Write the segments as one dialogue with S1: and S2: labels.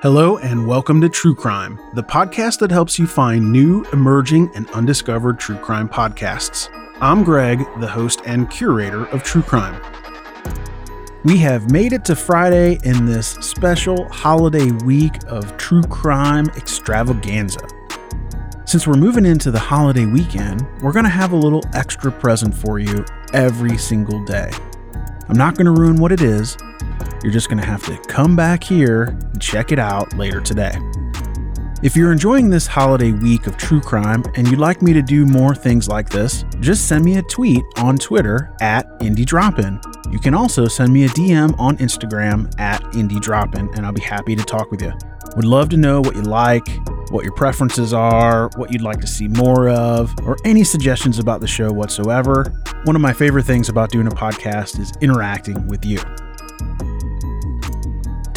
S1: Hello and welcome to True Crime, the podcast that helps you find new, emerging, and undiscovered true crime podcasts. I'm Greg, the host and curator of True Crime. We have made it to Friday in this special holiday week of true crime extravaganza. Since we're moving into the holiday weekend, we're going to have a little extra present for you every single day. I'm not going to ruin what it is. You're just going to have to come back here and check it out later today. If you're enjoying this holiday week of true crime and you'd like me to do more things like this, just send me a tweet on Twitter at IndieDropin. You can also send me a DM on Instagram at IndieDropin and I'll be happy to talk with you. Would love to know what you like, what your preferences are, what you'd like to see more of, or any suggestions about the show whatsoever. One of my favorite things about doing a podcast is interacting with you.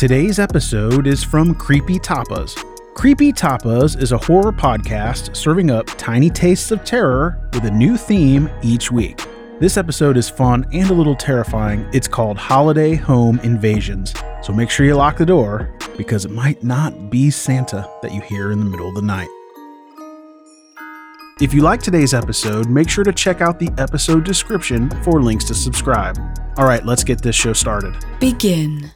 S1: Today's episode is from Creepy Tapas. Creepy Tapas is a horror podcast serving up tiny tastes of terror with a new theme each week. This episode is fun and a little terrifying. It's called Holiday Home Invasions. So make sure you lock the door because it might not be Santa that you hear in the middle of the night. If you like today's episode, make sure to check out the episode description for links to subscribe. All right, let's get this show started.
S2: Begin.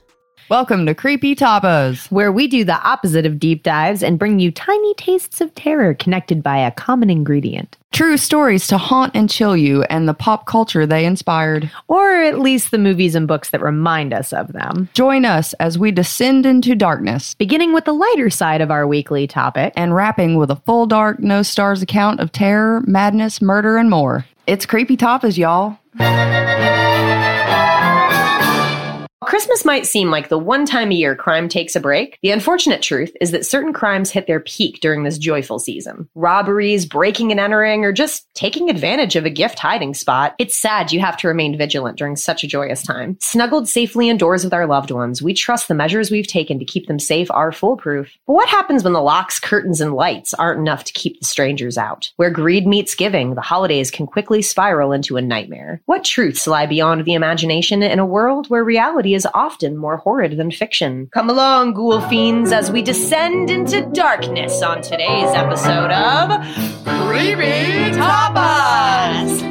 S3: Welcome to Creepy Tapas.
S4: where we do the opposite of deep dives and bring you tiny tastes of terror connected by a common ingredient.
S3: True stories to haunt and chill you and the pop culture they inspired.
S4: Or at least the movies and books that remind us of them.
S3: Join us as we descend into darkness
S4: Beginning with the lighter side of our weekly topic.
S3: and wrapping with a full dark, no stars account of terror, madness, murder, and more. It's Creepy Tapas, y'all.
S5: Christmas might seem like the one time a year crime takes a break. The unfortunate truth is that certain crimes hit their peak during this joyful season. Robberies, breaking and entering, or just taking advantage of a gift hiding spot. It's sad you have to remain vigilant during such a joyous time. Snuggled safely indoors with our loved ones, we trust the measures we've taken to keep them safe are foolproof. But what happens when the locks, curtains, and lights aren't enough to keep the strangers out? Where greed meets giving, the holidays can quickly spiral into a nightmare. What truths lie beyond the imagination in a world where reality is often more horrid than fiction? Come along, ghoul fiends, as we descend into darkness on today's episode of Creepy Tapas!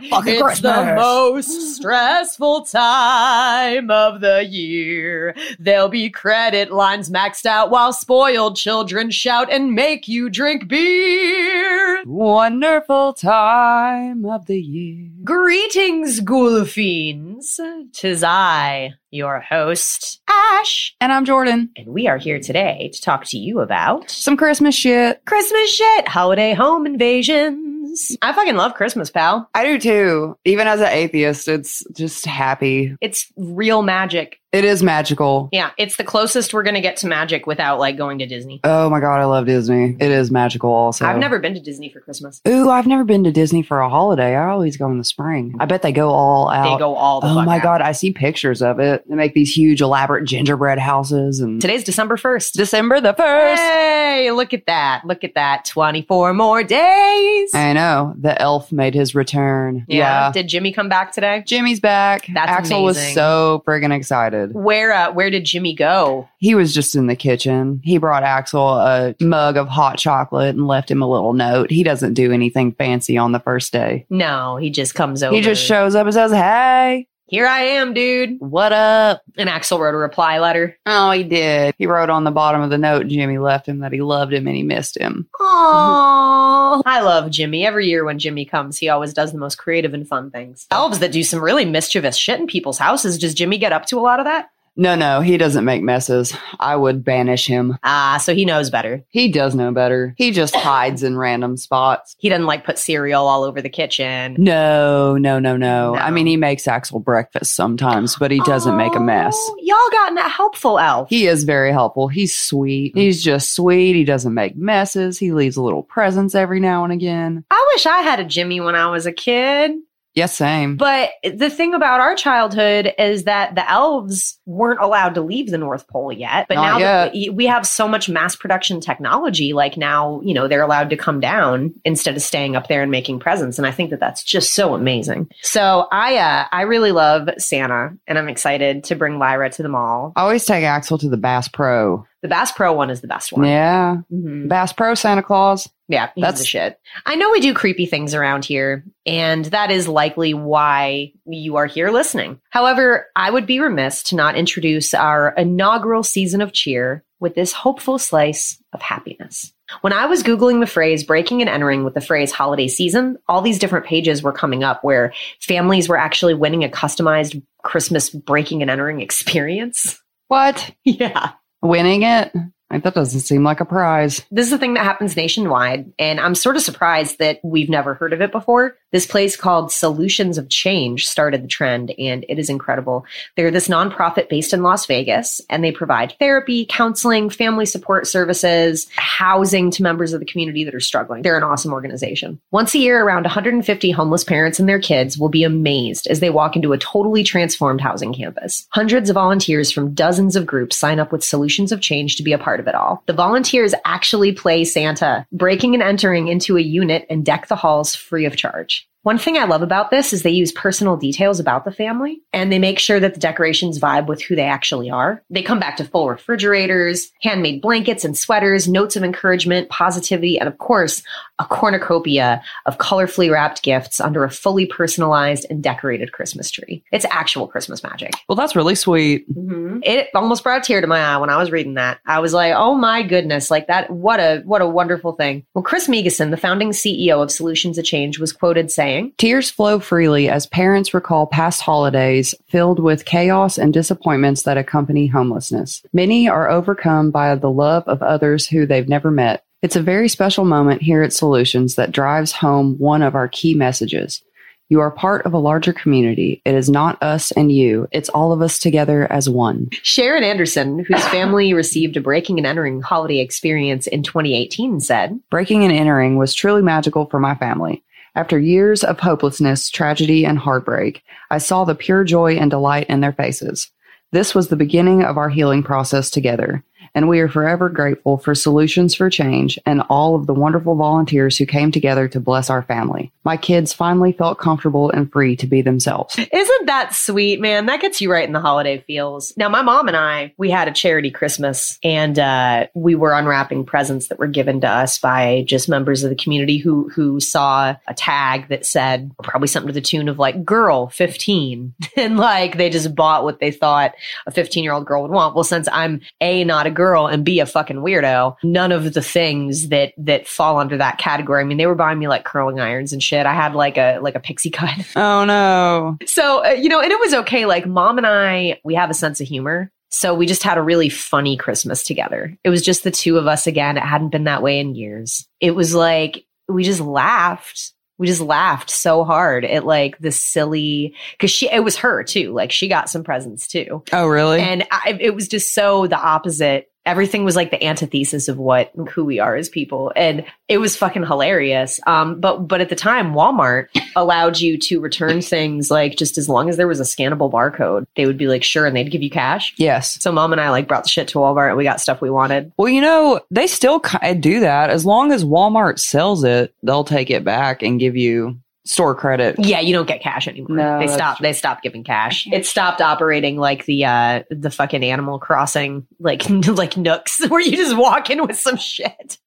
S5: It's the most stressful time of the year. There'll be credit lines maxed out while spoiled children shout and make you drink beer.
S3: Wonderful time of the year.
S5: Greetings, ghoul fiends. Tis I, your host, Ash,
S3: And I'm Jordan.
S5: and we are here today to talk to you about
S3: Some Christmas shit.
S5: Christmas shit, holiday home invasions. I fucking love Christmas, pal.
S3: I do too. Even as an atheist, it's just happy.
S5: It's real magic
S3: It is magical.
S5: Yeah, it's the closest we're going to get to magic without like going to Disney.
S3: Oh my god, I love Disney. It is magical also.
S5: I've never been to Disney for Christmas.
S3: Ooh, I've never been to Disney for a holiday. I always go in the spring. I bet they go all out.
S5: They go all the
S3: Oh my
S5: out.
S3: god, I see pictures of it. They make these huge elaborate gingerbread houses and
S5: Today's December 1st.
S3: December the 1st.
S5: Hey, look at that. Look at that. 24 more days.
S3: I know. The elf made his return. Yeah.
S5: Did Jimmy come back today?
S3: Jimmy's back.
S5: That's
S3: Axel was so friggin' excited.
S5: Where uh, where did Jimmy go?
S3: He was just in the kitchen. He brought Axel a mug of hot chocolate and left him a little note. He doesn't do anything fancy on the first day.
S5: No, he just comes over.
S3: He just shows up and says, Hey,
S5: Here I am, dude.
S3: what up?
S5: And Axel wrote a reply letter.
S3: Oh, he did. He wrote on the bottom of the note Jimmy left him that he loved him and he missed him.
S5: Aww. I love Jimmy. Every year when Jimmy comes, he always does the most creative and fun things. Elves that do some really mischievous shit in people's houses. Does Jimmy get up to a lot of that?
S3: No, no, he doesn't make messes. I would banish him.
S5: Ah, so he knows better.
S3: He does know better. He just hides in random spots.
S5: He doesn't like put cereal all over the kitchen.
S3: No, no, no, no.
S5: No.
S3: I mean, he makes Axel breakfast sometimes, but he doesn't make a mess.
S5: Oh, Y'all gotten a helpful elf.
S3: He is very helpful. He's sweet. He's just sweet. He doesn't make messes. He leaves little presents every now and again.
S5: I wish I had a Jimmy when I was a kid.
S3: Yes, same.
S5: But the thing about our childhood is that the elves weren't allowed to leave the North Pole yet. But
S3: Not
S5: now that
S3: yet.
S5: we- we have so much mass production technology, like now, you know, they're allowed to come down instead of staying up there and making presents. And I think that that's just so amazing. So I, uh, I really love Santa and I'm excited to bring Lyra to the mall.
S3: I always take Axel to the Bass Pro.
S5: The Bass Pro one is the best one.
S3: Yeah.
S5: Mhm.
S3: Bass Pro Santa Claus.
S5: Yeah,
S3: That's-
S5: the shit. I know we do creepy things around here, and that is likely why you are here listening. However, I would be remiss to not introduce our inaugural season of cheer with this hopeful slice of happiness. When I was Googling the phrase breaking and entering with the phrase holiday season, all these different pages were coming up where families were actually winning a customized Christmas breaking and entering experience.
S3: What?
S5: Yeah.
S3: Winning it? Like, that doesn't seem like a prize.
S5: This is a thing that happens nationwide, and I'm sort of surprised that we've never heard of it before. This place called Solutions of Change started the trend, and it is incredible. They're this nonprofit based in Las Vegas, and they provide therapy, counseling, family support services, housing to members of the community that are struggling. They're an awesome organization. Once a year, around 150 homeless parents and their kids will be amazed as they walk into a totally transformed housing campus. Hundreds of volunteers from dozens of groups sign up with Solutions of Change to be a part of it all. The volunteers actually play Santa, breaking and entering into a unit and deck the halls free of charge. One thing I love about this is they use personal details about the family and they make sure that the decorations vibe with who they actually are. They come back to full refrigerators, handmade blankets and sweaters, notes of encouragement, positivity, and of course, a cornucopia of colorfully wrapped gifts under a fully personalized and decorated Christmas tree. It's actual Christmas magic.
S3: Well, that's really sweet. Mm-hmm.
S5: It almost brought a tear to my eye when I was reading that. I was like, "Oh my goodness! Like that! What a what a wonderful thing." Well, Chris Megison, the founding CEO of Solutions of Change, was quoted saying,
S3: Tears flow freely as parents recall past holidays filled with chaos and disappointments that accompany homelessness. Many are overcome by the love of others who they've never met. It's a very special moment here at Solutions that drives home one of our key messages. You are part of a larger community. It is not us and you, it's all of us together as one.
S5: Sharon Anderson, whose family received a breaking and entering holiday experience in 2018, said,
S3: Breaking and entering was truly magical for my family. After years of hopelessness, tragedy, and heartbreak, I saw the pure joy and delight in their faces. This was the beginning of our healing process together, and we are forever grateful for Solutions for Change and all of the wonderful volunteers who came together to bless our family. My kids finally felt comfortable and free to be themselves.
S5: Isn't that sweet, man? That gets you right in the holiday feels. Now, my mom and I, we had a charity Christmas and uh, we were unwrapping presents that were given to us by just members of the community who who saw a tag that said probably something to the tune of like girl 15 and like they just bought what they thought a 15 year old girl would want. Well, since I'm A, not a girl and be a fucking weirdo, none of the things that that fall under that category. I mean, they were buying me like curling irons and shit. I had like a like a pixie cut.
S3: Oh no.
S5: So, uh, you know, and it was okay. Like, mom and I, we have a sense of humor. So, we just had a really funny Christmas together. It was just the two of us again. It hadn't been that way in years. It was like, we just laughed. We just laughed so hard at like the silly because she it was her too. Like she got some presents too,
S3: Oh, really?
S5: and I, it was just so the opposite. Everything was like the antithesis of what who we are as people, and it was fucking hilarious. Um, but but at the time, Walmart allowed you to return things like just as long as there was a scannable barcode, they would be like sure, and they'd give you cash.
S3: yes.
S5: So mom and I like brought the shit to Walmart, and we got stuff we wanted.
S3: Well, you know, they still do that. As long as Walmart sells it, they'll take it back and give you store credit.
S5: Yeah, you don't get cash anymore.
S3: No,
S5: they
S3: that's
S5: stopped.
S3: true.
S5: They stopped giving cash. It stopped operating like the uh the fucking Animal Crossing like like Nook's where you just walk in with some shit.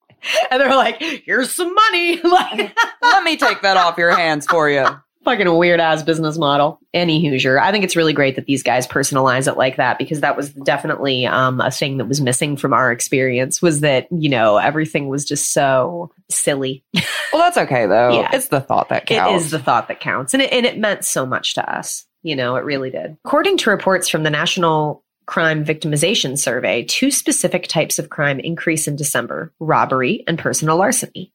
S5: And they're like, "Here's some money." like
S3: Let me take that off your hands for you.
S5: Fucking weird ass business model. Any Hoosier. I think it's really great that these guys personalize it like that because that was definitely um, a thing that was missing from our experience was that, you know, everything was just so silly.
S3: Well, that's okay though.
S5: Yeah.
S3: It's the thought that counts.
S5: is the thought that counts. And it, and it meant so much to us. You know, it really did. According to reports from the National Crime Victimization Survey, two specific types of crime increase in December robbery and personal larceny.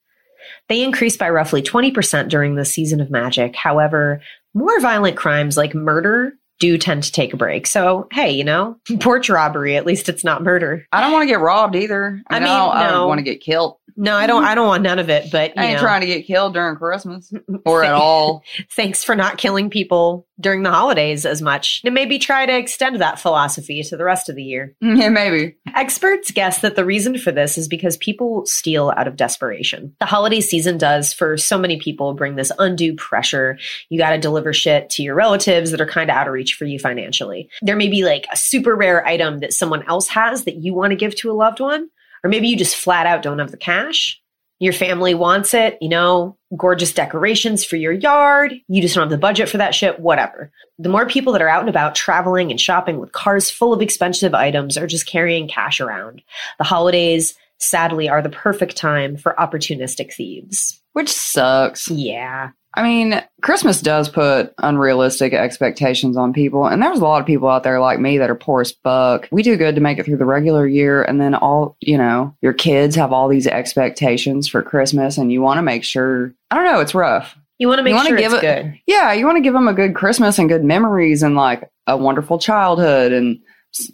S5: They increased by roughly 20% during the season of magic. However, more violent crimes like murder do tend to take a break. So, hey, you know, porch robbery, at least it's not murder.
S3: I don't want to get robbed either.
S5: I
S3: I,
S5: mean,
S3: mean, I
S5: no.
S3: don't want to get killed.
S5: No, I don't I don't want none of it, but you
S3: I ain't
S5: know.
S3: trying to get killed during Christmas or at all.
S5: Thanks for not killing people during the holidays as much. And maybe try to extend that philosophy to the rest of the year.
S3: yeah, maybe.
S5: Experts guess that the reason for this is because people steal out of desperation. The holiday season does for so many people bring this undue pressure. You got to deliver shit to your relatives that are kind of out of reach for you financially. There may be like a super rare item that someone else has that you want to give to a loved one, or maybe you just flat out don't have the cash. Your family wants it, you know, gorgeous decorations for your yard. You just don't have the budget for that shit, whatever. The more people that are out and about traveling and shopping with cars full of expensive items or just carrying cash around, the holidays, sadly, are the perfect time for opportunistic thieves.
S3: Which sucks.
S5: Yeah.
S3: I mean, Christmas does put unrealistic expectations on people. And there's a lot of people out there like me that are poor as fuck. We do good to make it through the regular year. And then all, you know, your kids have all these expectations for Christmas and you want to make sure, I don't know, it's rough.
S5: You want to make sure
S3: give
S5: it's
S3: it-
S5: good.
S3: Yeah, you want to give them a good Christmas and good memories and like a wonderful childhood. And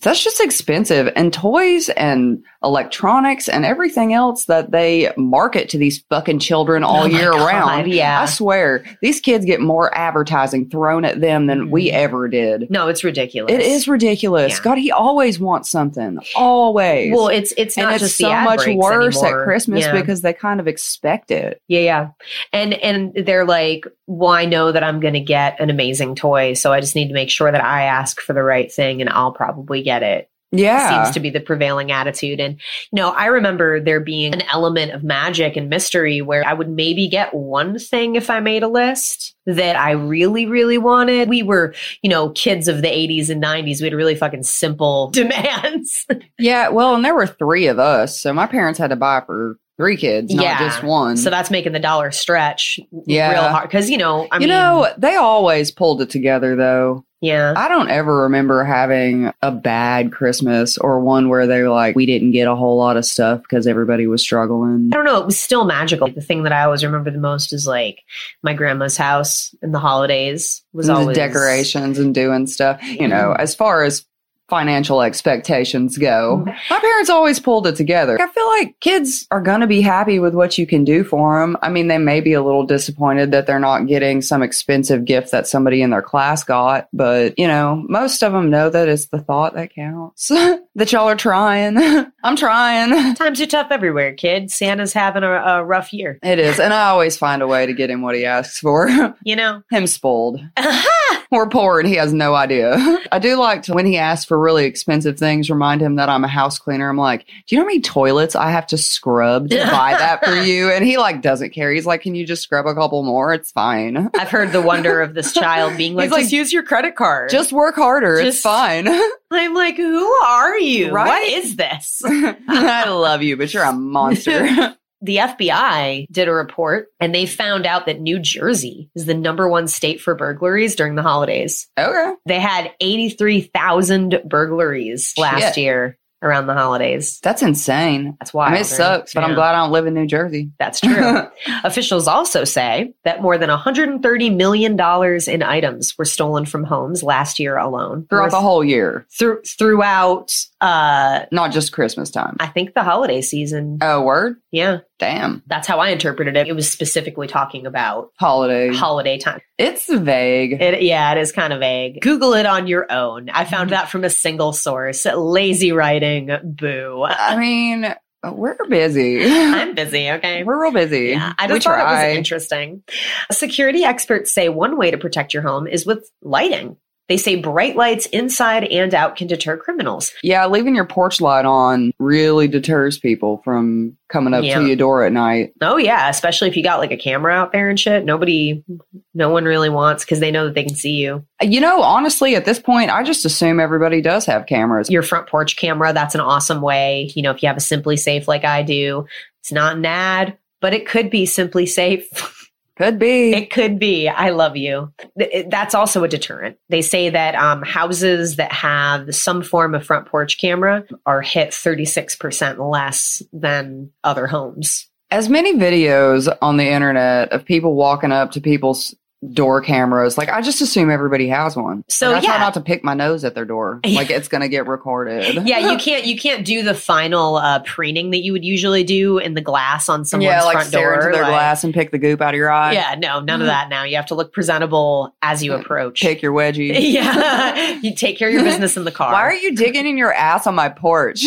S3: that's just expensive. And toys and electronics and everything else that they market to these fucking children all
S5: Oh
S3: year
S5: God,
S3: round.
S5: yeah.
S3: I swear, these kids get more advertising thrown at them than we mm-hmm. ever did.
S5: No, it's ridiculous.
S3: It is ridiculous.
S5: Yeah.
S3: God, he always wants something. Always.
S5: Well, it's it's
S3: and
S5: not
S3: it's
S5: just
S3: so
S5: the ad
S3: much worse
S5: anymore.
S3: at Christmas
S5: Yeah.
S3: because they kind of expect it.
S5: Yeah, yeah. And and they're like, well, I know that I'm gonna get an amazing toy, so I just need to make sure that I ask for the right thing and I'll probably get it.
S3: Yeah.
S5: Seems to be the prevailing attitude. And you know, I remember there being an element of magic and mystery where I would maybe get one thing if I made a list that I really, really wanted. We were, you know, kids of the 80s and 90s. We had really fucking simple demands.
S3: Yeah, well, and there were three of us, so my parents had to buy for three kids, not
S5: Yeah.
S3: just one.
S5: so that's making the dollar stretch
S3: Yeah.
S5: real hard. Cause you know, I
S3: you
S5: mean,
S3: know, they always pulled it together though.
S5: Yeah.
S3: I don't ever remember having a bad Christmas or one where they're like, we didn't get a whole lot of stuff because everybody was struggling.
S5: I don't know. It was still magical. The thing that I always remember the most is like my grandma's house in the holidays was
S3: And
S5: always
S3: decorations and doing stuff. You know, as far as financial expectations go, mm-hmm. my parents always pulled it together. I feel like kids are going to be happy with what you can do for them. I mean, they may be a little disappointed that they're not getting some expensive gift that somebody in their class got, but you know, most of them know that it's the thought that counts. that y'all are trying. I'm trying.
S5: Times are tough everywhere, kid. Santa's having a, a rough year.
S3: It is. And I always find a way to get him what he asks for.
S5: You know?
S3: him spoiled. We're poor and he has no idea. I do like to, when he asks for really expensive things, remind him that I'm a house cleaner. I'm like, do you know how many toilets I have to scrub to buy that for you? And he like doesn't care. He's like, can you just scrub a couple more? It's fine.
S5: I've heard the wonder of this child being like,
S3: He's like,
S5: just use your credit card.
S3: Just work harder. it's fine.
S5: I'm like, who are you?
S3: Right?
S5: What is this?
S3: I love you, but you're a monster.
S5: The FBI did a report and they found out that New Jersey is the number one state for burglaries during the holidays.
S3: okay.
S5: They had 83,000 burglaries last
S3: Shit.
S5: year around the holidays.
S3: That's insane.
S5: That's why
S3: I mean, it sucks, but I'm glad I don't live in New Jersey.
S5: That's true. Officials also say that more than $130 million in items were stolen from homes last year alone.
S3: Throughout the whole year,
S5: through throughout uh
S3: not just Christmas time.
S5: I think the holiday season.
S3: Oh, word?
S5: Yeah.
S3: Damn.
S5: That's how I interpreted it. It was specifically talking about
S3: Holiday.
S5: holiday time.
S3: It's vague.
S5: It, yeah, it is kind of vague. Google it on your own. I found that from a single source. Lazy writing. Boo.
S3: I mean, we're busy.
S5: I'm busy, okay?
S3: We're real busy.
S5: Yeah, I
S3: We
S5: just thought it was interesting. Security experts say one way to protect your home is with lighting. They say bright lights inside and out can deter criminals.
S3: Yeah, leaving your porch light on really deters people from coming up
S5: Yeah.
S3: to your door at night.
S5: Oh yeah, especially if you got like a camera out there and shit. Nobody, no one really wants because they know that they can see you.
S3: You know, honestly, at this point, I just assume everybody does have cameras.
S5: Your front porch camera, that's an awesome way. You know, if you have a SimpliSafe like I do, it's not an ad, but it could be SimpliSafe.
S3: Could be.
S5: It could be. I love you. That's also a deterrent. They say that um, houses that have some form of front porch camera are hit 36% less than other homes.
S3: As many videos on the internet of people walking up to people's door cameras, like I just assume everybody has one.
S5: So,
S3: Like, I try
S5: yeah.
S3: not to pick my nose at their door. Like it's gonna get recorded.
S5: yeah, you can't you can't do the final uh, preening that you would usually do in the glass on someone's
S3: yeah, like
S5: front
S3: stare
S5: door.
S3: into their
S5: like-
S3: glass and pick the goop out of your eye.
S5: Yeah, no, none of that now. You have to look presentable as you approach.
S3: Take your wedgie.
S5: yeah, you take care of your business in the car.
S3: Why are you digging in your ass on my porch?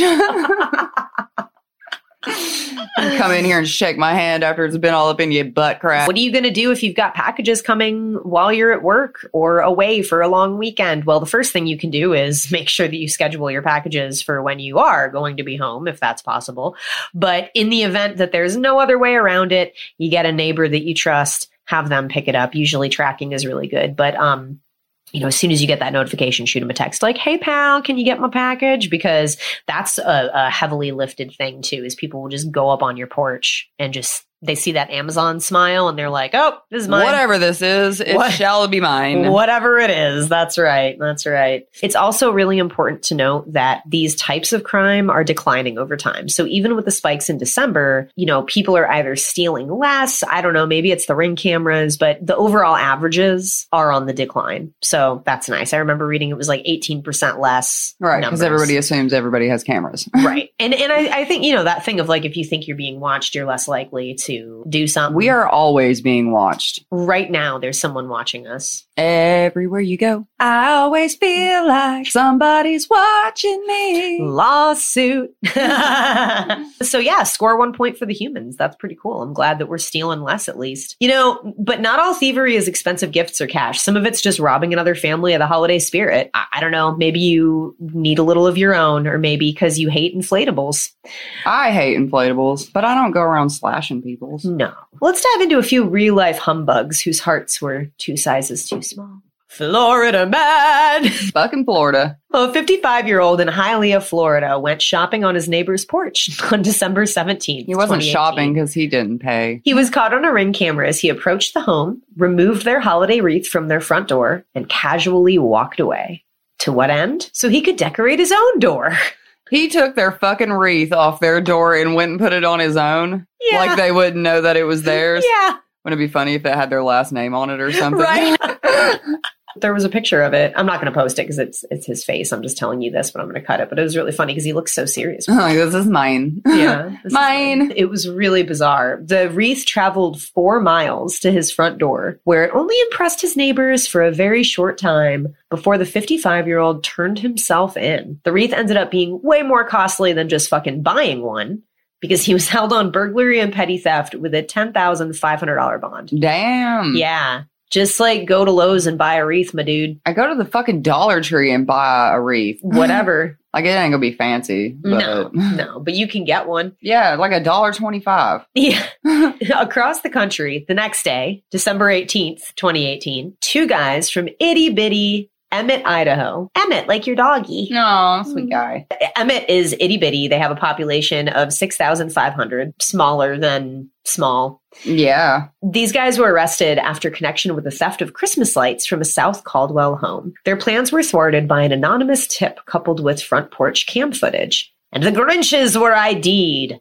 S3: Come in here and shake my hand after it's been all up in your butt crack.
S5: What are you going to do if you've got packages coming while you're at work or away for a long weekend? Well, the first thing you can do is make sure that you schedule your packages for when you are going to be home, if that's possible. But in the event that there's no other way around it, you get a neighbor that you trust, have them pick it up. Usually tracking is really good. But, um, you know, as soon as you get that notification, shoot them a text like, "Hey, pal, can you get my package?" Because that's a, a heavily lifted thing too. Is people will just go up on your porch and just they see that Amazon smile and they're like, "Oh, this is mine."
S3: Whatever this is, it
S5: What-
S3: shall be mine.
S5: Whatever it is, that's right. That's right. It's also really important to note that these types of crime are declining over time. So even with the spikes in December, you know, people are either stealing less. I don't know, maybe it's the ring cameras, but the overall averages are on the decline. So that's nice. I remember reading it was like 18% less.
S3: Right, because everybody assumes everybody has cameras.
S5: right. And and I, I think, you know, that thing of like if you think you're being watched, you're less likely to do something.
S3: We are always being watched.
S5: right now there's someone watching us.
S3: Everywhere you go, I always feel like somebody's watching me.
S5: Lawsuit. so yeah, score one point for the humans. That's pretty cool. I'm glad that we're stealing less at least. You know, but not all thievery is expensive gifts or cash. Some of it's just robbing another family of the holiday spirit. I, I don't know. Maybe you need a little of your own, or maybe because you hate inflatables.
S3: I hate inflatables, but I don't go around slashing people's.
S5: No. Let's dive into a few real life humbugs whose hearts were two sizes too small. Florida man.
S3: Fucking Florida.
S5: A 55 year old in Hialeah, Florida, went shopping on his neighbor's porch on December 17th.
S3: He wasn't shopping because he didn't pay.
S5: He was caught on a ring camera as he approached the home, removed their holiday wreath from their front door, and casually walked away. To what end? So he could decorate his own door.
S3: He took their fucking wreath off their door and went and put it on his own.
S5: Yeah.
S3: Like they wouldn't know that it was theirs.
S5: Yeah.
S3: Wouldn't it be funny if it had their last name on it or something?
S5: Right. there was a picture of it. I'm not going to post it because it's it's his face. I'm just telling you this, but I'm going to cut it. But it was really funny because he looks so serious.
S3: this is mine.
S5: Yeah. this is
S3: Mine.
S5: It was really bizarre. The wreath traveled four miles to his front door, where it only impressed his neighbors for a very short time before the 55 year old turned himself in. The wreath ended up being way more costly than just fucking buying one because he was held on burglary and petty theft with a $10,500 bond.
S3: Damn.
S5: Yeah. Just like go to Lowe's and buy a wreath, my dude.
S3: I go to the fucking Dollar Tree and buy a wreath.
S5: Whatever.
S3: Like it ain't gonna be fancy. But
S5: no, no, but you can get one.
S3: Yeah, like a dollar twenty five.
S5: Yeah. Across the country, the next day, December 18th, 2018, two guys from itty bitty Emmett, Idaho. Emmett, like your doggy.
S3: No, sweet mm. guy.
S5: Emmett is itty bitty. They have a population of 6,500, smaller than small.
S3: Yeah.
S5: These guys were arrested after connection with the theft of Christmas lights from a South Caldwell home. Their plans were thwarted by an anonymous tip coupled with front porch cam footage. and the Grinches were ID'd.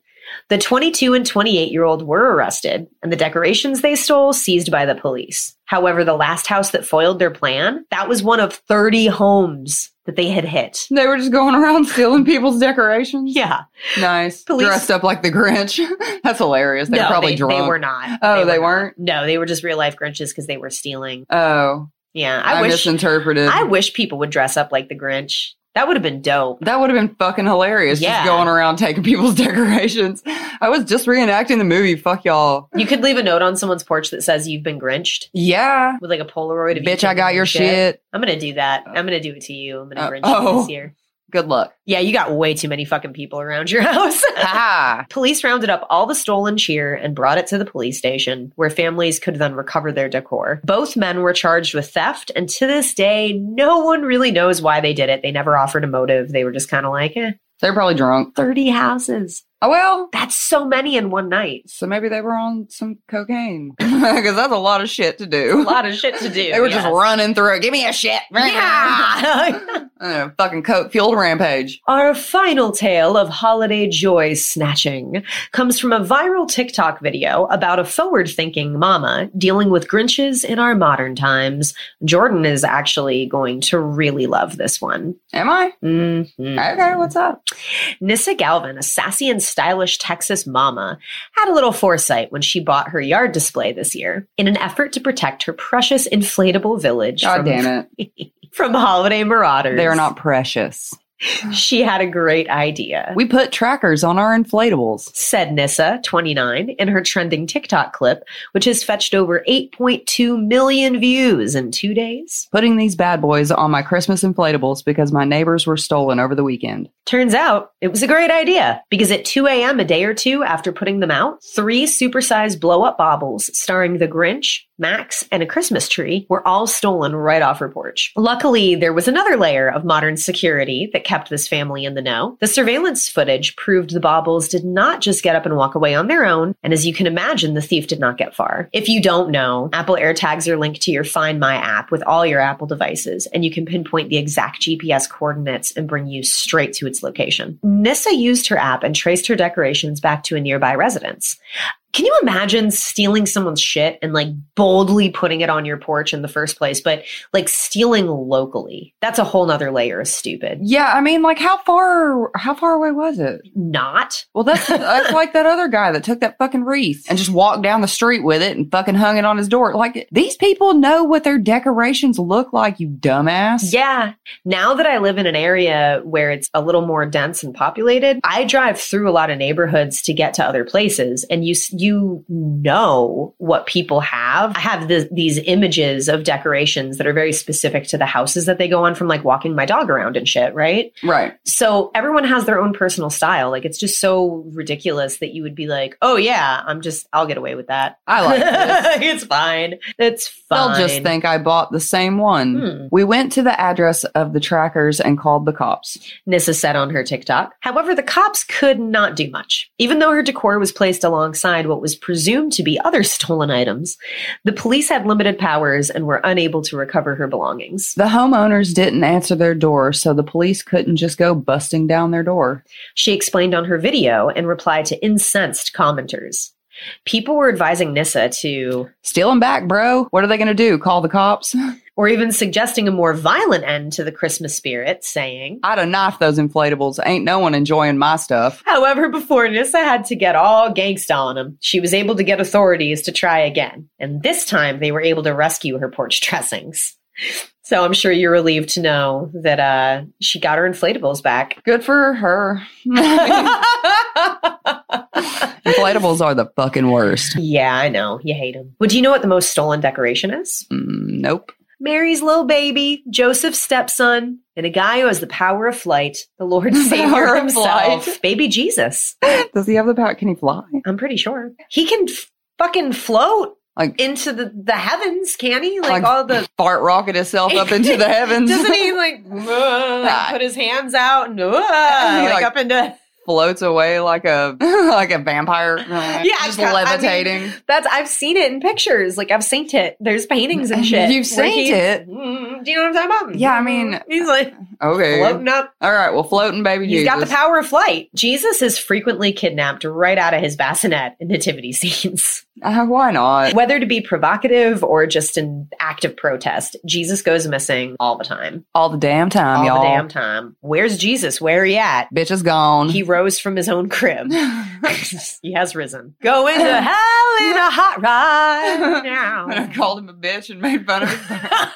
S5: The 22 and 28 year old were arrested, and the decorations they stole seized by the police. However, the last house that foiled their plan, that was one of 30 homes that they had hit.
S3: They were just going around stealing people's decorations.
S5: Yeah.
S3: Nice.
S5: Police-
S3: Dressed up like the Grinch. That's hilarious. They were probably
S5: they,
S3: drunk.
S5: They were not.
S3: Oh, they
S5: were not.
S3: weren't?
S5: No, they were just real life Grinches because they were stealing.
S3: Oh,
S5: Yeah,
S3: I,
S5: I, wish.
S3: misinterpreted.
S5: I wish people would dress up like the Grinch. That would have been dope.
S3: that would have been fucking hilarious.
S5: Yeah.
S3: Just going around taking people's decorations. I was just reenacting the movie. Fuck y'all.
S5: You could leave a note on someone's porch that says you've been Grinched
S3: Yeah.
S5: with like a Polaroid of
S3: Bitch, I got your shit.
S5: I'm gonna do that. I'm gonna do it to you. I'm gonna
S3: Uh,
S5: Grinch
S3: oh.
S5: you this year.
S3: Good luck.
S5: Yeah, you got way too many fucking people around your house. Police rounded up all the stolen cheer and brought it to the police station, where families could then recover their decor. Both men were charged with theft, and to this day, no one really knows why they did it. They never offered a motive. They were just kind of like, eh,
S3: They're probably drunk.
S5: 30 houses.
S3: Oh, well.
S5: That's so many in one night.
S3: So maybe they were on some cocaine. Because that's a lot of shit to do.
S5: A lot of shit to do.
S3: They were just running through it. Give me a shit.
S5: Yeah.
S3: Uh, fucking coke fueled rampage.
S5: Our final tale of holiday joy snatching comes from a viral TikTok video about a forward thinking mama dealing with Grinches in our modern times. Jordan is actually going to really love this one.
S3: Am I?
S5: Mhm.
S3: Okay, what's up?
S5: Nissa Galvin, a sassy and stylish Texas mama, had a little foresight when she bought her yard display this year in an effort to protect her precious inflatable village
S3: God
S5: from,
S3: damn it.
S5: from holiday marauders.
S3: They are not precious.
S5: She had a great idea.
S3: We put trackers on our inflatables.
S5: said Nissa, 29, in her trending TikTok clip, which has fetched over 8.2 million views in two days.
S3: Putting these bad boys on my Christmas inflatables because my neighbors were stolen over the weekend.
S5: Turns out it was a great idea because at 2 a.m., a day or two after putting them out, three supersized blow up baubles starring the Grinch, Max, and a Christmas tree were all stolen right off her porch. Luckily, there was another layer of modern security that kept this family in the know. The surveillance footage proved the baubles did not just get up and walk away on their own, and as you can imagine, the thief did not get far. If you don't know, Apple AirTags are linked to your Find My app with all your Apple devices, and you can pinpoint the exact GPS coordinates and bring you straight to its location. Nissa used her app and traced her decorations back to a nearby residence. Can you imagine stealing someone's shit and like boldly putting it on your porch in the first place, but like stealing locally? That's a whole nother layer of stupid.
S3: Yeah, I mean, like, how far? How far away was it?
S5: Not.
S3: Well, that's that's like that other guy that took that fucking wreath and just walked down the street with it and fucking hung it on his door. Like, these people know what their decorations look like. You dumbass.
S5: Yeah. Now that I live in an area where it's a little more dense and populated, I drive through a lot of neighborhoods to get to other places and you s- you know what people have. I have the, these images of decorations that are very specific to the houses that they go on from like walking my dog around and shit, right?
S3: Right.
S5: So everyone has their own personal style. Like it's just so ridiculous that you would be like, "Oh yeah, I'm just I'll get away with that."
S3: I like this.
S5: it's fine. It's fine.
S3: They'll just think I bought the same one.
S5: Hmm.
S3: We went to the address of the trackers and called the cops.
S5: Nissa said on her TikTok. However, the cops could not do much. Even though her decor was placed alongside what was presumed to be other stolen items, the police had limited powers and were unable to recover her belongings.
S3: The homeowners didn't answer their door, so the police couldn't just go busting down their door.
S5: She explained on her video and replied to incensed commenters. People were advising Nissa to,
S3: Steal them back, bro. What are they going to do? Call the cops?
S5: or even suggesting a more violent end to the Christmas spirit, saying,
S3: I'd have knifed those inflatables. Ain't no one enjoying my stuff.
S5: However, before Nissa had to get all gangsta on him, she was able to get authorities to try again. And this time they were able to rescue her porch dressings. So I'm sure you're relieved to know that uh, she got her inflatables back.
S3: Good for her. inflatables are the fucking worst.
S5: yeah, I know. You hate them. Would you know what the most stolen decoration is?
S3: Mm, nope.
S5: Mary's little baby, Joseph's stepson, and a guy who has the power of flight, the Lord Savior himself, baby Jesus.
S3: Does he have the power? Can he fly?
S5: I'm pretty sure. He can f- fucking float
S3: Like,
S5: into the, the heavens, can he? Like,
S3: like
S5: all the.
S3: fart rocket himself up into the heavens.
S5: Doesn't he like, uh, like put his hands out and uh, like,
S3: like-
S5: up into.
S3: Floats away like a like a vampire.
S5: Yeah,
S3: just
S5: I- I mean,
S3: levitating.
S5: That's I've seen it in pictures. Like I've seen it. There's paintings and shit.
S3: You've seen it?
S5: Mm, Do you know what I'm talking about?
S3: Yeah, I mean-
S5: he's like
S3: okay.
S5: floating up.
S3: All right. Well, floating baby
S5: He's
S3: Jesus.
S5: got the power of flight. Jesus is frequently kidnapped right out of his bassinet in nativity scenes.
S3: Uh, why not?
S5: Whether to be provocative or just an act of protest, Jesus goes missing all the time.
S3: All the damn time,
S5: all
S3: y'all.
S5: the damn time. Where's Jesus? Where he at?
S3: Bitch is gone.
S5: He rose from his own crib. he has risen. Go into hell in a hot ride now.
S3: I called him a bitch and made fun of his parents.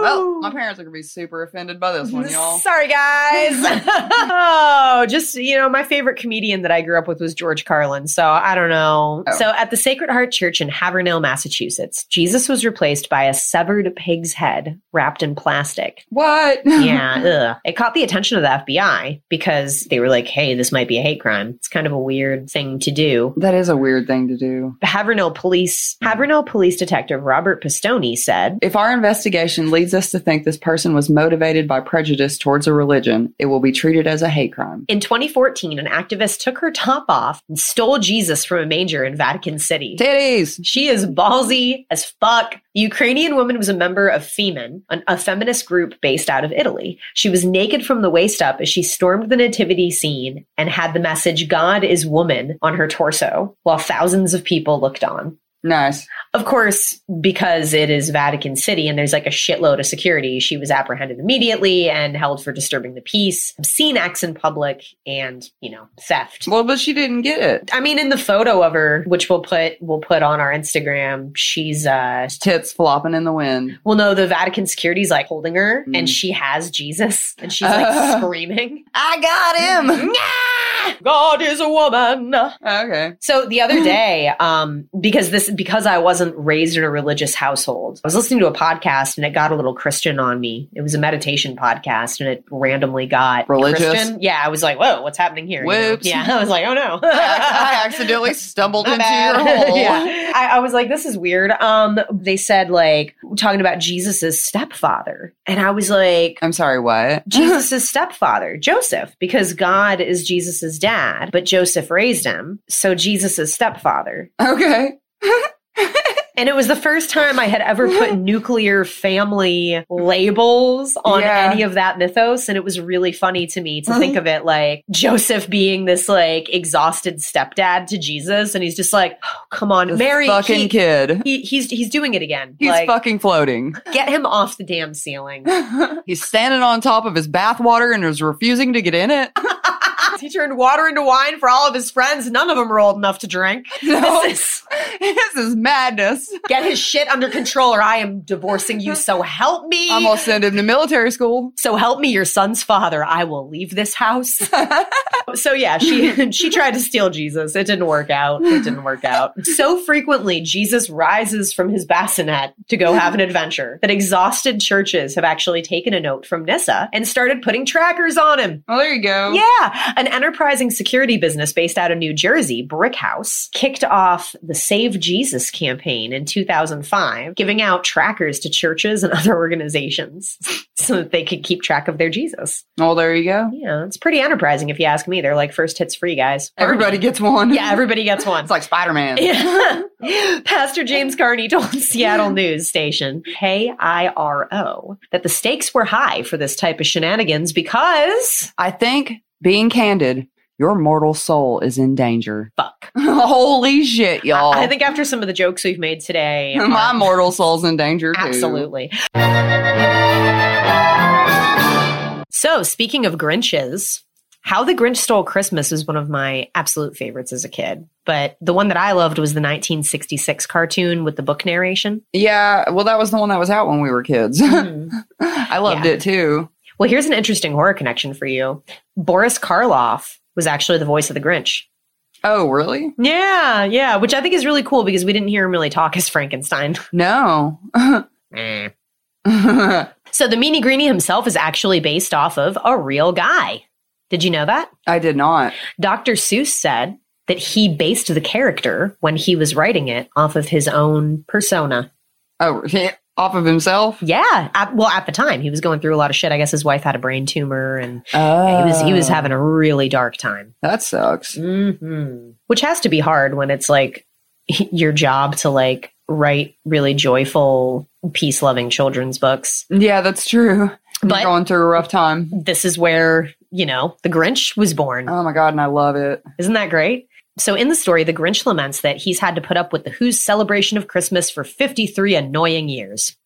S3: well, my parents are gonna be super offended by this one, y'all.
S5: Sorry, guys. oh, just you know, my favorite comedian that I grew up with was George Carlin. So I don't know.
S3: Oh.
S5: So at the Sacred Heart Church in Haverhill, Massachusetts, Jesus was replaced by a severed pig's head wrapped in plastic.
S3: What?
S5: Yeah, ugh. it caught the attention of the FBI because they were like, "Hey, this might be a hate crime." It's kind of a weird thing to do.
S3: That is a weird thing to do.
S5: Haverhill police, Haverhill police detective Robert Pistone said,
S3: If our investigation leads us to think this person was motivated by prejudice towards a religion, it will be treated as a hate crime.
S5: In 2014, an activist took her top off and stole Jesus from a manger in Vatican City.
S3: Titties!
S5: She is ballsy as fuck. The Ukrainian woman was a member of Femen, an, a feminist group based out of Italy. She was naked from the waist up as she stormed the nativity scene and had the message, God is woman, on her torso, while thousands of people looked on.
S3: Nice.
S5: Of course, because it is Vatican City and there's like a shitload of security, she was apprehended immediately and held for disturbing the peace, obscene acts in public, and, you know, theft.
S3: Well, but she didn't get it.
S5: I mean, in the photo of her, which we'll put we'll put on our Instagram, she's uh
S3: Tits flopping in the wind.
S5: well no, the Vatican security's like holding her
S3: Mm.
S5: and she has Jesus and she's like screaming.
S3: I got him!
S5: "Nah! God is a woman.
S3: okay.
S5: So the other day, um, because this because I wasn't raised in a religious household, I was listening to a podcast and it got a little Christian on me. It was a meditation podcast and it randomly got
S3: Religious?
S5: Christian. Yeah, I was like, whoa, what's happening here? You know?
S3: Whoops.
S5: Yeah, I was like, oh no.
S3: I accidentally stumbled into your hole.
S5: yeah. I, I was like, this is weird. Um, they said like talking about Jesus's stepfather. And I was like,
S3: I'm sorry, what?
S5: Jesus's stepfather, Joseph, because God is Jesus' dad, but Joseph raised him. So Jesus' stepfather.
S3: Okay.
S5: And it was the first time I had ever put nuclear family labels on
S3: Yeah.
S5: any of that mythos. And it was really funny to me to think of it like Joseph being this like exhausted stepdad to Jesus. And he's just like, oh, come on,
S3: This
S5: Mary.
S3: fucking
S5: he-
S3: kid.
S5: he, he's he's doing it again.
S3: He's
S5: like,
S3: fucking floating.
S5: get him off the damn ceiling.
S3: He's standing on top of his bathwater and is refusing to get in it.
S5: He turned water into wine for all of his friends. None of them were old enough to drink.
S3: No.
S5: This is
S3: this is madness.
S5: get his shit under control, or I am divorcing you. So help me.
S3: I'm gonna send him to military school.
S5: so help me, your son's father. I will leave this house. so yeah, she she tried to steal Jesus. It didn't work out. It didn't work out. So frequently, Jesus rises from his bassinet to go have an adventure that exhausted churches have actually taken a note from Nissa and started putting trackers on him.
S3: Oh, there you go.
S5: Yeah, an enterprising security business based out of New Jersey, Brick House, kicked off the Save Jesus campaign in 2005, giving out trackers to churches and other organizations so that they could keep track of their Jesus.
S3: Oh, there you go.
S5: Yeah, it's pretty enterprising if you ask me. They're like first hits free, guys.
S3: Everybody gets one.
S5: Yeah, everybody gets one.
S3: It's like Spider Man.
S5: Yeah. Pastor James Carney told Seattle news station KIRO that the stakes were high for this type of shenanigans because
S3: I think, being candid, your mortal soul is in danger.
S5: fuck.
S3: Holy shit, y'all.
S5: I think after some of the jokes we've made today,
S3: my
S5: um,
S3: mortal soul's in danger too.
S5: absolutely. So, speaking of Grinches, How the Grinch Stole Christmas is one of my absolute favorites as a kid. But the one that I loved was the 1966 cartoon with the book narration.
S3: Yeah, well, that was the one that was out when we were kids.
S5: Mm-hmm.
S3: I loved
S5: Yeah.
S3: it too.
S5: Well, here's an interesting horror connection for you. Boris Karloff was actually the voice of the Grinch.
S3: Oh, really?
S5: Yeah, yeah, which I think is really cool because we didn't hear him really talk as Frankenstein.
S3: No.
S5: So the Meanie Greenie himself is actually based off of a real guy. Did you know that?
S3: I did not.
S5: Dr. Seuss said that he based the character when he was writing it off of his own persona.
S3: Oh, Off of himself?
S5: Yeah. At, well, at the time, he was going through a lot of shit. I guess his wife had a brain tumor, and
S3: Oh.
S5: he was he was having a really dark time.
S3: That sucks.
S5: hmm Which has to be hard when it's like your job to like write really joyful, peace loving children's books.
S3: Yeah, that's true. You're
S5: But-
S3: going through a rough time.
S5: This is where you know the Grinch was born.
S3: Oh my god, and I love it.
S5: Isn't that great? So, in the story, the Grinch laments that he's had to put up with the Who's celebration of Christmas for 53 annoying years.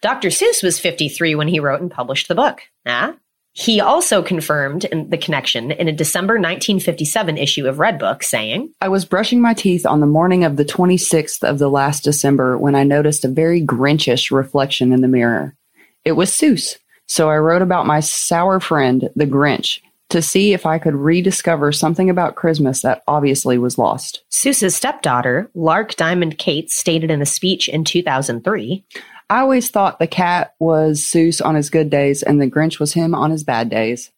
S5: Dr. Seuss was 53 when he wrote and published the book. Ah? He also confirmed the connection in a December 1957 issue of Redbook, saying,
S3: I was brushing my teeth on the morning of the 26th of the last December when I noticed a very Grinchish reflection in the mirror. It was Seuss, so I wrote about my sour friend, the Grinch, to see if I could rediscover something about Christmas that obviously was lost.
S5: Seuss's stepdaughter, Lark Dimond Cates, stated in a speech in 2003
S3: I always thought the cat was Seuss on his good days and the Grinch was him on his bad days.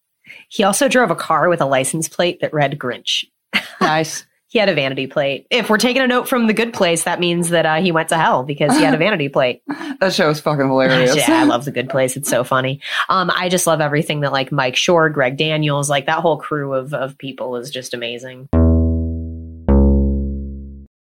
S5: he also drove a car with a license plate that read Grinch.
S3: Nice.
S5: He had a vanity plate. If we're taking a note from the good place, that means that uh, he went to hell because he had a vanity plate.
S3: that show is fucking hilarious.
S5: yeah, I love the good place. It's so funny. Um, I just love everything that like Mike Schur, Greg Daniels, like that whole crew of of people is just amazing.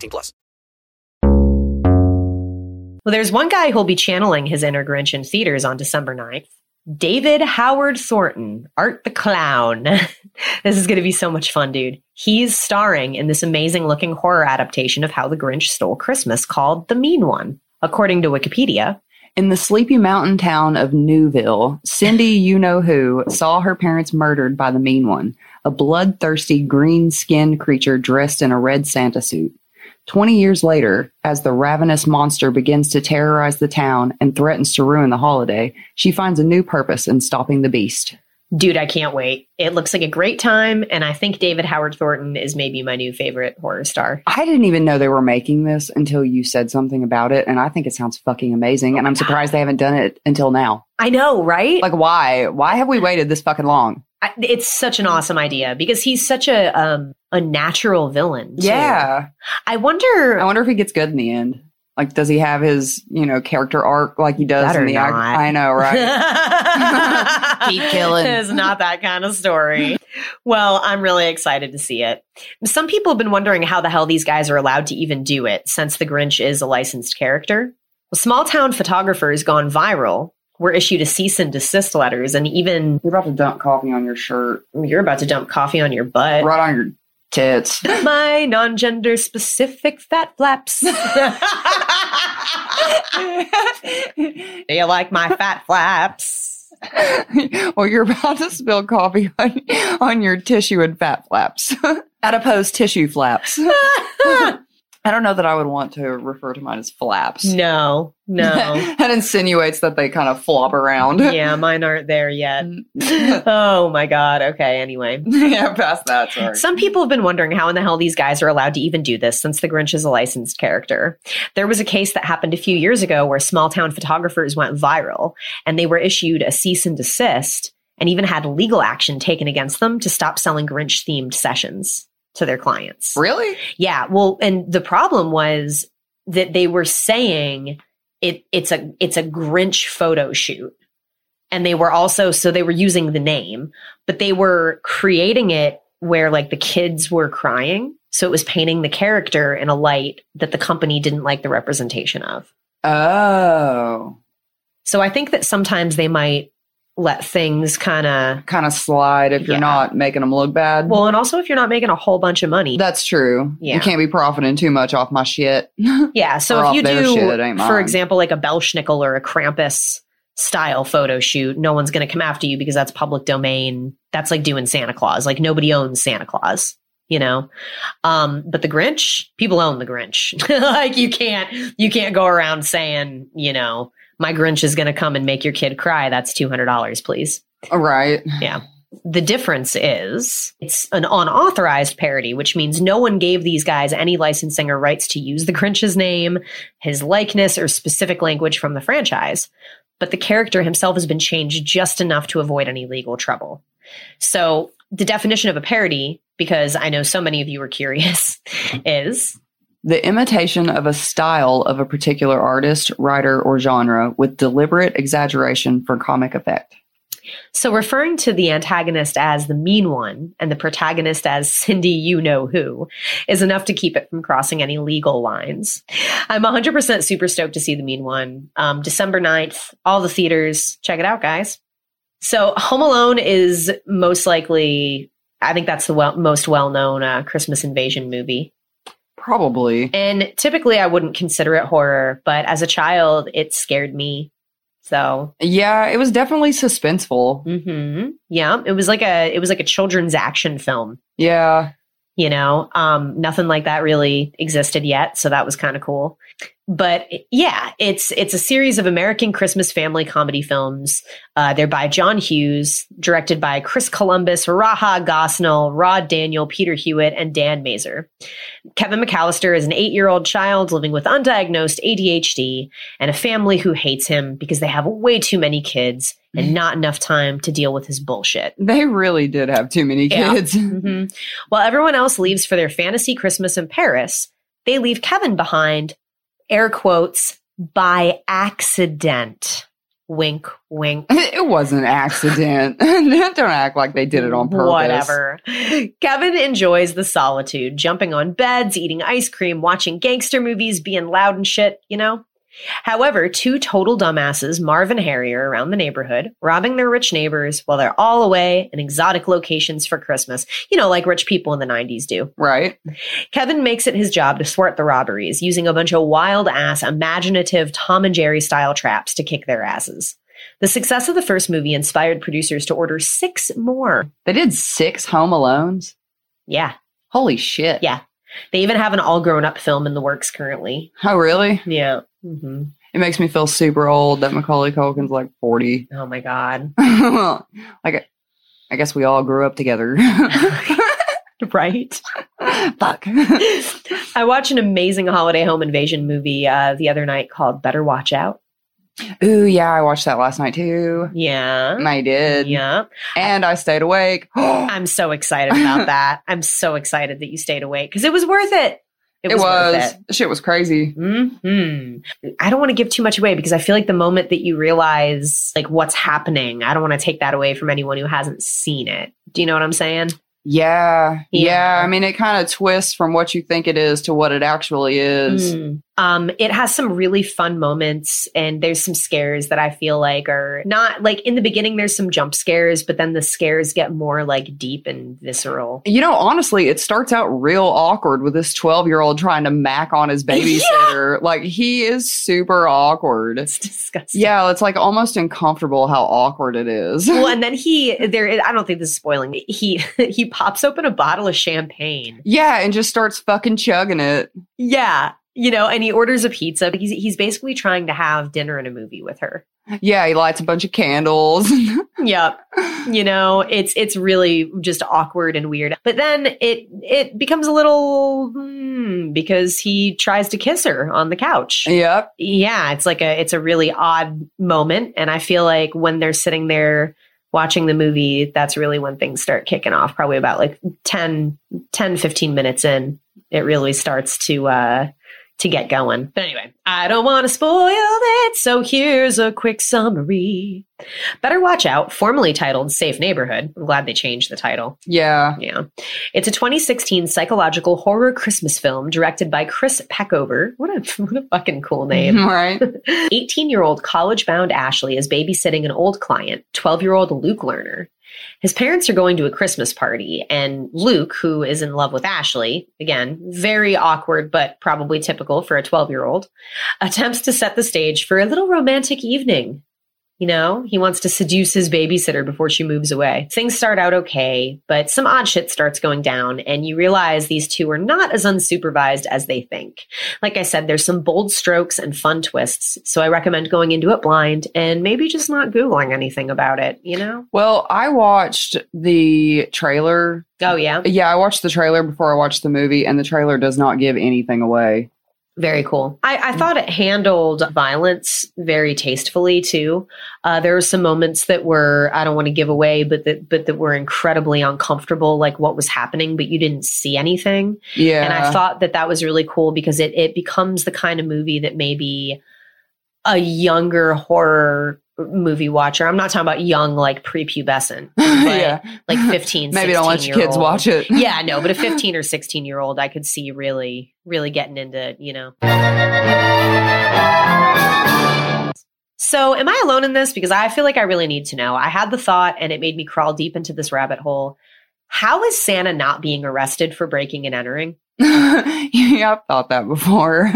S6: 18 plus.
S5: Well, there's one guy who'll be channeling his inner Grinch in theaters on December 9th. David Howard Thornton, Art the Clown. this is going to be so much fun, dude. He's starring in this amazing looking horror adaptation of How the Grinch Stole Christmas called The Mean One. According to Wikipedia,
S3: In the sleepy mountain town of Newville, Cindy, you know who, saw her parents murdered by the mean one, a bloodthirsty green skinned creature dressed in a red Santa suit. Twenty years later, as the ravenous monster begins to terrorize the town and threatens to ruin the holiday, she finds a new purpose in stopping the beast.
S5: dude, I can't wait. It looks like a great time, and I think David Howard Thornton is maybe my new favorite horror star.
S3: I didn't even know they were making this until you said something about it, and I think it sounds fucking amazing. And I'm surprised they haven't done it until now.
S5: I know, right?
S3: Like, why? Why have we waited this fucking long?
S5: I, it's such an awesome idea because he's such a um a natural villain. too.
S3: Yeah.
S5: I wonder.
S3: I wonder if he gets good in the end. Like, does he have his, you know, character arc like he does in the
S5: not.
S3: I know, right?
S5: Keep
S3: killing.
S5: It's not that kind of story. well, I'm really excited to see it. Some people have been wondering how the hell these guys are allowed to even do it since the Grinch is a licensed character. Well, small town photographer has gone viral were issued a cease and desist letters, and even
S3: You're about to dump coffee on your shirt,
S5: you're about to dump coffee on your butt.
S3: right on your tits.
S5: My non gender specific fat flaps. Do you like my fat flaps?
S3: well, you're about to spill coffee on, on your tissue and fat flaps. Adipose tissue flaps. I don't know that I would want to refer to mine as flaps.
S5: No, no.
S3: that insinuates that they kind of flop around.
S5: yeah, mine aren't there yet. Mm. oh my God. Okay, anyway.
S3: yeah, past that. Sorry.
S5: Some people have been wondering how in the hell these guys are allowed to even do this since the Grinch is a licensed character. There was a case that happened a few years ago where small town photographers went viral and they were issued a cease and desist and even had legal action taken against them to stop selling Grinch themed sessions to their clients.
S3: Really?
S5: Yeah. Well, and the problem was that they were saying it it's a it's a Grinch photo shoot. And they were also so they were using the name, but they were creating it where like the kids were crying. So it was painting the character in a light that the company didn't like the representation of.
S3: Oh.
S5: So I think that sometimes they might let things kind of
S3: Kind of slide if you're not making them look bad.
S5: well, and also if you're not making a whole bunch of money.
S3: that's true.
S5: Yeah.
S3: You can't be profiting too much off my shit.
S5: Yeah. So if you do,
S3: shit,
S5: for example, like a Belsnickel or a Krampus style photo shoot, no one's going to come after you because that's public domain. That's like doing Santa Claus. Like nobody owns Santa Claus. you know. Um, but the Grinch, people own the Grinch. like you can't you can't go around saying, you know, my Grinch is going to come and make your kid cry. That's two hundred dollars, please.
S3: Right.
S5: Yeah. The difference is it's an unauthorized parody, which means no one gave these guys any licensing or rights to use the Grinch's name, his likeness, or specific language from the franchise. But the character himself has been changed just enough to avoid any legal trouble. So the definition of a parody, because I know so many of you are curious, is
S3: The imitation of a style of a particular artist, writer, or genre with deliberate exaggeration for comic effect.
S5: So, referring to the antagonist as the mean one and the protagonist as Cindy, you know who, is enough to keep it from crossing any legal lines. I'm 100% super stoked to see the mean one. Um, December 9th, all the theaters. Check it out, guys. So, Home Alone is most likely, I think that's the well, most well known uh, Christmas invasion movie.
S3: Probably.
S5: And typically, I wouldn't consider it horror, but as a child, it scared me. So
S3: Yeah, it was definitely suspenseful.
S5: hmm yeah, it was like a it was like a children's action film.
S3: Yeah.
S5: You know, um, nothing like that really existed yet, so that was kind of cool. But yeah, it's it's a series of American Christmas family comedy films. Uh, they're by John Hughes, directed by Chris Columbus, Raja Gosnell, Rod Daniel, Peter Hewitt, and Dan Mazer. Kevin McAllister is an eight year old child living with undiagnosed ADHD and a family who hates him because they have way too many kids and not enough time to deal with his bullshit.
S3: They really did have too many
S5: Yeah.
S3: kids.
S5: hmm While everyone else leaves for their fantasy Christmas in Paris, they leave Kevin behind, air quotes, by accident. Wink, wink.
S3: it was an accident. Don't act like they did it on purpose.
S5: Whatever. Kevin enjoys the solitude, jumping on beds, eating ice cream, watching gangster movies, being loud and shit, you know? However, two total dumbasses, Marv and Harry, are around the neighborhood, robbing their rich neighbors while they're all away in exotic locations for Christmas, you know, like rich people in the 90s do.
S3: Right.
S5: Kevin makes it his job to thwart the robberies, using a bunch of wild ass, imaginative Tom and Jerry style traps to kick their asses. The success of the first movie inspired producers to order six more.
S3: They did six Home Alones.
S5: Yeah.
S3: Holy shit.
S5: Yeah. They even have an all grown up film in the works currently.
S3: Oh, really?
S5: Yeah. Hmm
S3: It makes me feel super old that Macaulay Culkin's like 40.
S5: Oh my God.
S3: like, I guess we all grew up together.
S5: right?
S3: Fuck.
S5: I watched an amazing holiday home invasion movie uh, the other night called Better Watch Out.
S3: Ooh, yeah, I watched that last night too.
S5: Yeah.
S3: And I did.
S5: Yeah.
S3: And I stayed awake.
S5: I'm so excited about that. I'm so excited that you stayed awake because it was worth it.
S3: It was.
S5: worth it.
S3: Shit was crazy.
S5: hmm I don't want to give too much away because I feel like the moment that you realize like what's happening, I don't want to take that away from anyone who hasn't seen it. Do you know what I'm saying?
S3: Yeah, yeah.
S5: Yeah.
S3: I mean, it kind of twists from what you think it is to what it actually is.
S5: Mm. Um, it has some really fun moments, and there's some scares that I feel like are not like in the beginning. There's some jump scares, but then the scares get more like deep and visceral.
S3: You know, honestly, it starts out real awkward with this 12 year old trying to mac on his babysitter. Like, he is super awkward.
S5: It's disgusting.
S3: Yeah, it's like almost uncomfortable how awkward it is.
S5: Well, and then he there, I don't think this is spoiling. He he pops open a bottle of champagne.
S3: yeah, and just starts fucking chugging it.
S5: Yeah, you know, and he orders a pizza. He's he's basically trying to have dinner and a movie with her.
S3: Yeah, he lights a bunch of candles.
S5: Yep. You know, it's it's really just awkward and weird. But then it it becomes a little hmm, because he tries to kiss her on the couch.
S3: yep.
S5: Yeah, it's like a it's a really odd moment and I feel like when they're sitting there watching the movie, that's really when things start kicking off. Probably about like 10 10 15 minutes in, it really starts to uh to get going. But anyway, I don't want to spoil it, so here's a quick summary. Better Watch Out, formerly titled Safe Neighborhood. I'm glad they changed the title.
S3: Yeah.
S5: Yeah. It's a 2016 psychological horror Christmas film directed by Chris Peckover. What a, what a fucking cool name.
S3: right.
S5: 18 year old college bound Ashley is babysitting an old client, 12 year old Luke Lerner. His parents are going to a Christmas party, and Luke, who is in love with Ashley, again, very awkward, but probably typical for a 12 year old, attempts to set the stage for a little romantic evening. You know, he wants to seduce his babysitter before she moves away. Things start out okay, but some odd shit starts going down, and you realize these two are not as unsupervised as they think. Like I said, there's some bold strokes and fun twists, so I recommend going into it blind and maybe just not Googling anything about it, you know?
S3: Well, I watched the trailer.
S5: Oh, yeah?
S3: Yeah, I watched the trailer before I watched the movie, and the trailer does not give anything away.
S5: Very cool. I, I thought it handled violence very tastefully too. Uh, there were some moments that were I don't want to give away, but that but that were incredibly uncomfortable, like what was happening, but you didn't see anything.
S3: Yeah.
S5: And I thought that that was really cool because it it becomes the kind of movie that maybe a younger horror movie watcher. I'm not talking about young like prepubescent, but
S3: Yeah.
S5: like 15,
S3: Maybe don't let your kids
S5: old.
S3: watch it.
S5: Yeah, no, but a 15 or 16 year old I could see really really getting into, you know. So, am I alone in this? Because I feel like I really need to know. I had the thought and it made me crawl deep into this rabbit hole. How is Santa not being arrested for breaking and entering?
S3: yeah, I've thought that before.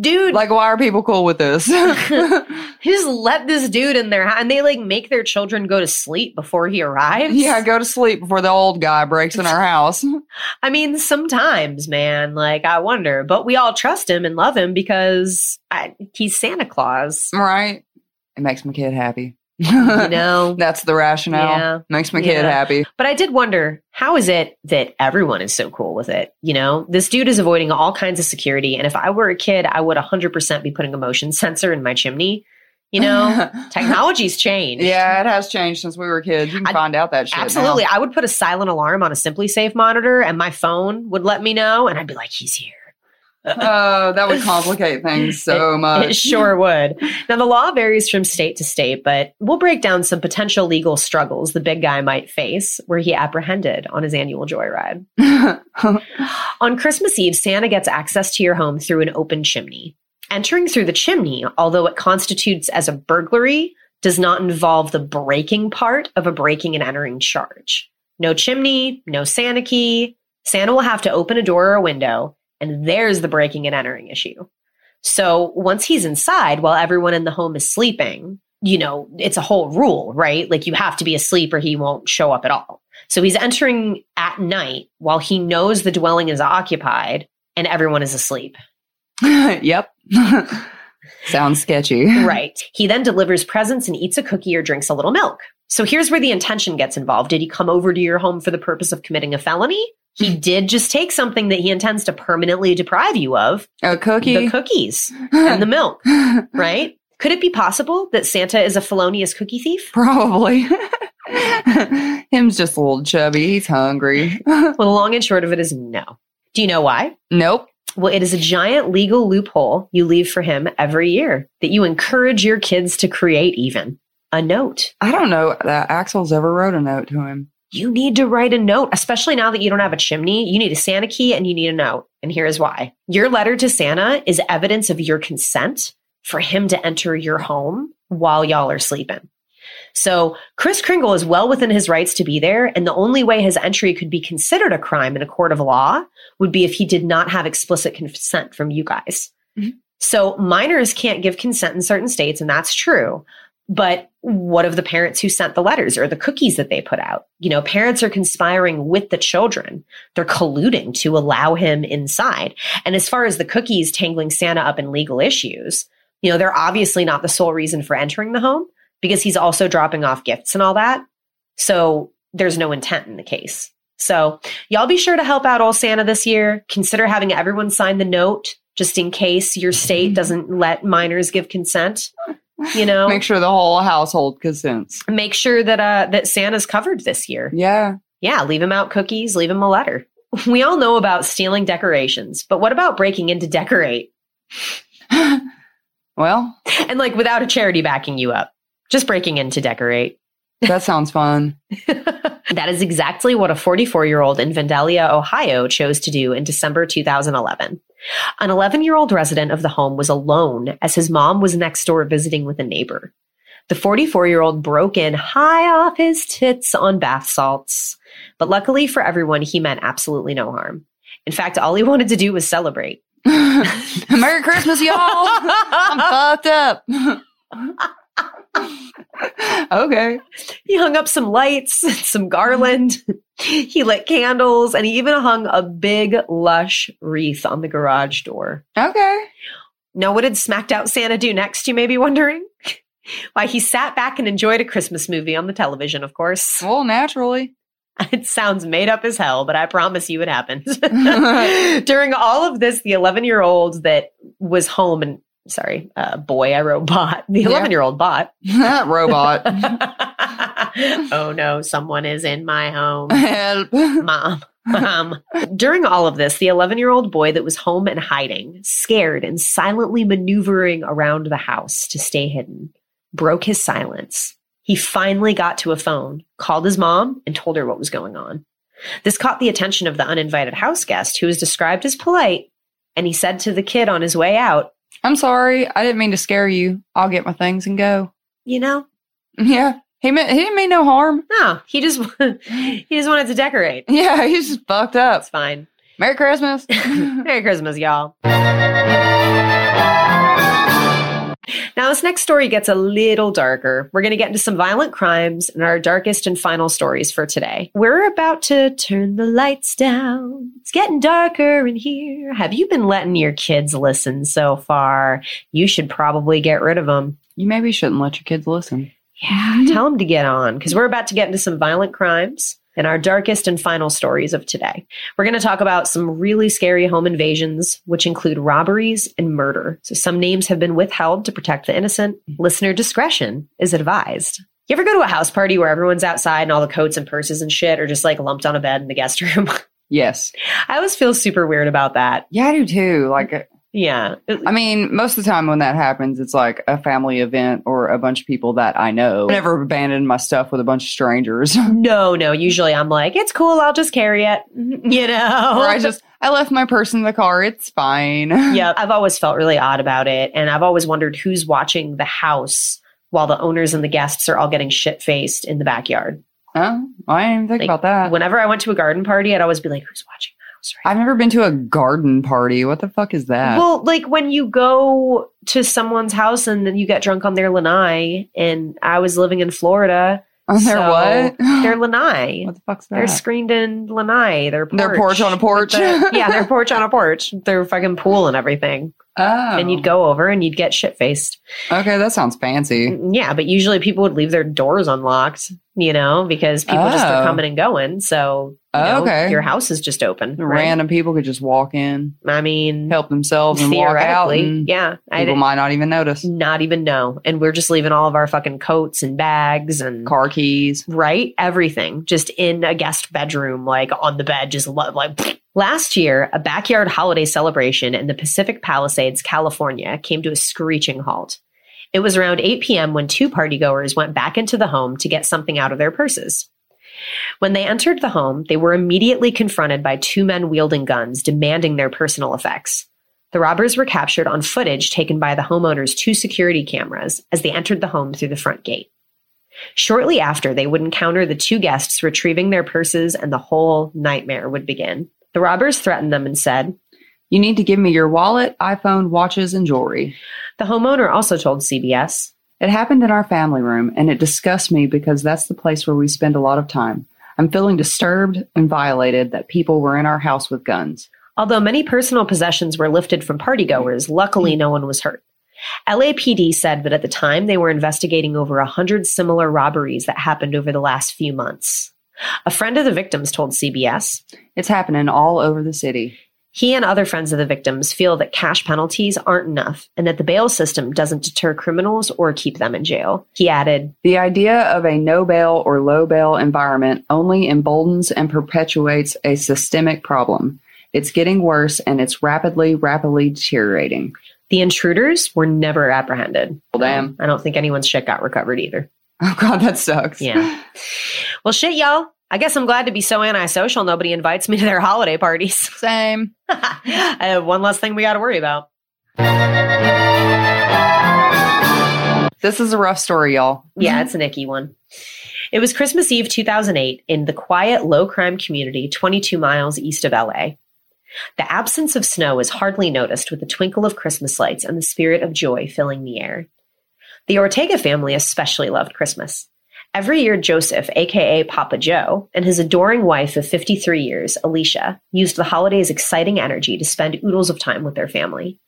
S5: Dude,
S3: like, why are people cool with this?
S5: just let this dude in their house and they like make their children go to sleep before he arrives.
S3: yeah, go to sleep before the old guy breaks in our house.
S5: I mean, sometimes, man, like I wonder, but we all trust him and love him because I, he's Santa Claus.
S3: right? It makes my kid happy.
S5: You know?
S3: That's the rationale.
S5: Yeah.
S3: Makes my kid
S5: Yeah.
S3: happy.
S5: But I did wonder, how is it that everyone is so cool with it? You know, this dude is avoiding all kinds of security. And if I were a kid, I would 100% be putting a motion sensor in my chimney. You know, technology's changed.
S3: Yeah, it has changed since we were kids. You can
S5: I-
S3: find out that shit. now.
S5: Absolutely. I would put a silent alarm on a SimpliSafe monitor and my phone would let me know. And I'd be like, he's here.
S3: Oh, that would complicate things so much.
S5: It sure would. Now, the law varies from state to state, but we'll break down some potential legal struggles the big guy might face were he apprehended on his annual joyride. On Christmas Eve, Santa gets access to your home through an open chimney. Entering through the chimney, although it constitutes as a burglary, does not involve the breaking part of a breaking and entering charge. No chimney, no Santa key. Santa will have to open a door or a window, and there's the breaking and entering issue. So once he's inside while everyone in the home is sleeping, you know, it's a whole rule, right? Like you have to be asleep or he won't show up at all. So he's entering at night while he knows the dwelling is occupied and everyone is asleep.
S3: yep. Sounds sketchy.
S5: Right. He then delivers presents and eats a cookie or drinks a little milk. So here's where the intention gets involved. Did he come over to your home for the purpose of committing a felony? He hmm. did just take something that he intends to permanently deprive you of
S3: A cookie.
S5: the cookies and the milk, right? Could it be possible that Santa is a felonious cookie thief?
S3: Probably. Him's just a little chubby. He's hungry.
S5: Well, the long and short of it is no. Do you know why?
S3: nope.
S5: Well, it is a giant legal loophole you leave for him every year that you encourage your kids to create, even a note.
S3: I don't know that Axel's ever wrote a note to him.
S5: You need to write a note, especially now that you don't have a chimney. You need a Santa key and you need a note. And here's why your letter to Santa is evidence of your consent for him to enter your home while y'all are sleeping. So Kris Kringle is well within his rights to be there, and the only way his entry could be considered a crime in a court of law would be if he did not have explicit consent from you guys.
S3: Mhm.
S5: So minors can't give consent in certain states, and that's true. But what of the parents who sent the letters or the cookies that they put out? You know, parents are conspiring with the children. They're colluding to allow him inside. And as far as the cookies tangling Santa up in legal issues, you know, they're obviously not the sole reason for entering the home because he's also dropping off gifts and all that. So there's no intent in the case. So y'all be sure to help out old Santa this year. Consider having everyone sign the note just in case your state mm-hmm. doesn't let minors give consent. You know,
S3: Make sure the whole household consents.
S5: make sure that uh that Santa's covered this year.
S3: Yeah.
S5: Yeah, leave him out cookies, leave him a letter. We all know about stealing decorations, but what about breaking in to decorate
S3: well,
S5: and like without a charity backing you up? Just breaking in to decorate.
S3: that sounds fun.
S5: That is exactly what a 44 year old in Vandalia, Ohio chose to do in December 2011. An 11 year old resident of the home was alone as his mom was next door visiting with a neighbor. The 44 year old broke in high off his tits on bath salts, but luckily for everyone, he meant absolutely no harm. In fact, all he wanted to do was celebrate.
S3: Merry Christmas, y'all. I'm fucked up. okay.
S5: He hung up some lights, some garland. he lit candles, and he even hung a big, lush wreath on the garage door.
S3: Okay.
S5: Now, what did smacked out Santa do next, you may be wondering? Why, he sat back and enjoyed a Christmas movie on the television, of course.
S3: Well, naturally.
S5: It sounds made up as hell, but I promise you it happened. During all of this, the 11 year old that was home and sorry, uh, boy, I wrote bot. The
S3: Yeah.
S5: 11 year old bot.
S3: Robot.
S5: oh no, someone is in my home.
S3: Help.
S5: Mom. Mom. During all of this, the 11 year old boy that was home and hiding, scared and silently maneuvering around the house to stay hidden, broke his silence. He finally got to a phone, called his mom, and told her what was going on. This caught the attention of the uninvited house guest, who was described as polite, and he said to the kid on his way out,
S3: I'm sorry. I didn't mean to scare you. I'll get my things and go.
S5: You know,
S3: Yeah. He meant he didn't mean no harm.
S5: no, he just he just wanted to decorate.
S3: Yeah, he's just fucked up.
S5: It's fine.
S3: Merry Christmas.
S5: Merry Christmas, y'all. Now, this next story gets a little darker. We're going to get into some violent crimes and our darkest and final stories for today. We're about to turn the lights down. It's getting darker in here. Have you been letting your kids listen so far? You should probably get rid of them.
S3: you maybe shouldn't let your kids listen.
S5: Yeah, tell them to get on because we're about to get into some violent crimes and our darkest and final stories of today. We're going to talk about some really scary home invasions, which include robberies and murder. So some names have been withheld to protect the innocent. Mm-hmm. Listener discretion is advised. You ever go to a house party where everyone's outside and all the coats and purses and shit are just like lumped on a bed in the guest room?
S3: Yes.
S5: I always feel super weird about that.
S3: Yeah, I do too. Like uh,
S5: Yeah.
S3: I mean, most of the time when that happens, it's like a family event or a bunch of people that I know. I never abandoned my stuff with a bunch of strangers.
S5: No, no. Usually I'm like, it's cool. I'll just carry it. You know?
S3: or I just I left my purse in the car. It's fine.
S5: yeah, I've always felt really odd about it. And I've always wondered who's watching the house while the owners and the guests are all getting shit faced in the backyard.
S3: Oh, I didn't even think
S5: Like,
S3: about that.
S5: Whenever I went to a garden party, I'd always be like, who's watching house right
S3: I've never been to a garden party. What the fuck is that?
S5: Well, like when you go to someone's house and then you get drunk on their lanai, and I was living in Florida.
S3: On their
S5: so
S3: what?
S5: Their lanai.
S3: what the fuck's that?
S5: They're screened in lanai. Their porch.
S3: Their porch on a porch?
S5: The- yeah, their porch on a porch. Their fucking pool and everything.
S3: Oh.
S5: And you'd go over and you'd get shit faced.
S3: Okay, that sounds fancy.
S5: Mm, yeah, but usually people would leave their doors unlocked, you know, because people just are
S3: Oh.
S5: coming and going. So, you know,
S3: Okay.
S5: your house is just open. right?
S3: Random people could just walk in,
S5: I mean,
S3: help themselves, and walk out.
S5: theoretically,
S3: And
S5: yeah.
S3: People might not even notice.
S5: not even know. And we're just leaving all of our fucking coats and bags and
S3: Car keys.
S5: right? Everything just in a guest bedroom, like on the bed, just like. Last year, a backyard holiday celebration in the Pacific Palisades, California, came to a screeching halt. It was around 8 p.m. when two partygoers went back into the home to get something out of their purses. When they entered the home, they were immediately confronted by two men wielding guns, demanding their personal effects. The robbers were captured on footage taken by the homeowner's two security cameras as they entered the home through the front gate. Shortly after, they would encounter the two guests retrieving their purses, and the whole nightmare would begin. The robbers threatened them and said,
S3: You need to give me your wallet, iPhone, watches, and jewelry.
S5: the homeowner also told CBS,
S3: It happened in our family room, and it disgusts me because that's the place where we spend a lot of time. I'm feeling disturbed and violated that people were in our house with guns.
S5: Although many personal possessions were lifted from partygoers, luckily no one was hurt. LAPD said that at the time they were investigating over a hundred similar robberies that happened over the last few months. A friend of the victims told CBS
S3: It's happening all over the city.
S5: he and other friends of the victims feel that cash penalties aren't enough and that the bail system doesn't deter criminals or keep them in jail. He added,
S3: The idea of a no bail or low bail environment only emboldens and perpetuates a systemic problem. It's getting worse and it's rapidly, rapidly deteriorating.
S5: the intruders were never apprehended.
S3: Well, damn.
S5: I don't think anyone's shit got recovered either.
S3: Oh, God, that sucks.
S5: Yeah. Well, shit, y'all. I guess I'm glad to be so antisocial. Nobody invites me to their holiday parties.
S3: Same.
S5: uh, one less thing we got to worry about.
S3: This is a rough story, y'all.
S5: Yeah, it's an icky one. It was Christmas Eve 2008 in the quiet, low crime community 22 miles east of LA. The absence of snow is hardly noticed with the twinkle of Christmas lights and the spirit of joy filling the air. The Ortega family especially loved Christmas. Every year, Joseph, aka Papa Joe, and his adoring wife of 53 years, Alicia, used the holiday's exciting energy to spend oodles of time with their family.